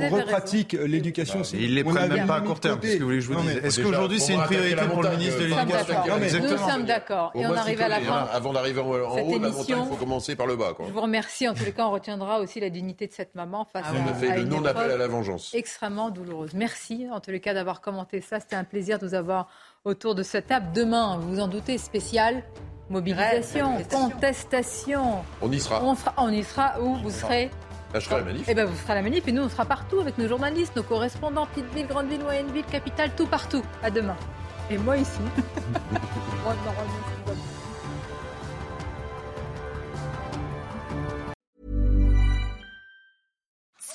L: repratique l'éducation.
G: Il ne les prennent même pas à court terme. Parce que je vous Est-ce qu'aujourd'hui c'est une priorité pour le ministre de l'Éducation
A: Nous sommes d'accord. Et on arrive à la fin.
J: Avant d'arriver en haut, la montagne, il faut commencer par le bas.
A: Je vous remercie. En tous les cas, on retiendra aussi la dignité de cette maman face
J: à, une non-appel à la vengeance.
A: Extrêmement douloureuse. Merci en tous les cas d'avoir commenté ça. C'était un plaisir de vous avoir autour de cette table. Demain, vous vous en doutez, spécial Mobilisation, contestation.
J: On y sera.
A: On, y sera où vous serez
J: Là, je ferai la manif.
A: Eh ben, vous ferez la manif et nous, on sera partout avec nos journalistes, nos correspondants, petite ville, grande ville, moyenne ville, capitale, tout partout. À demain. Et moi ici.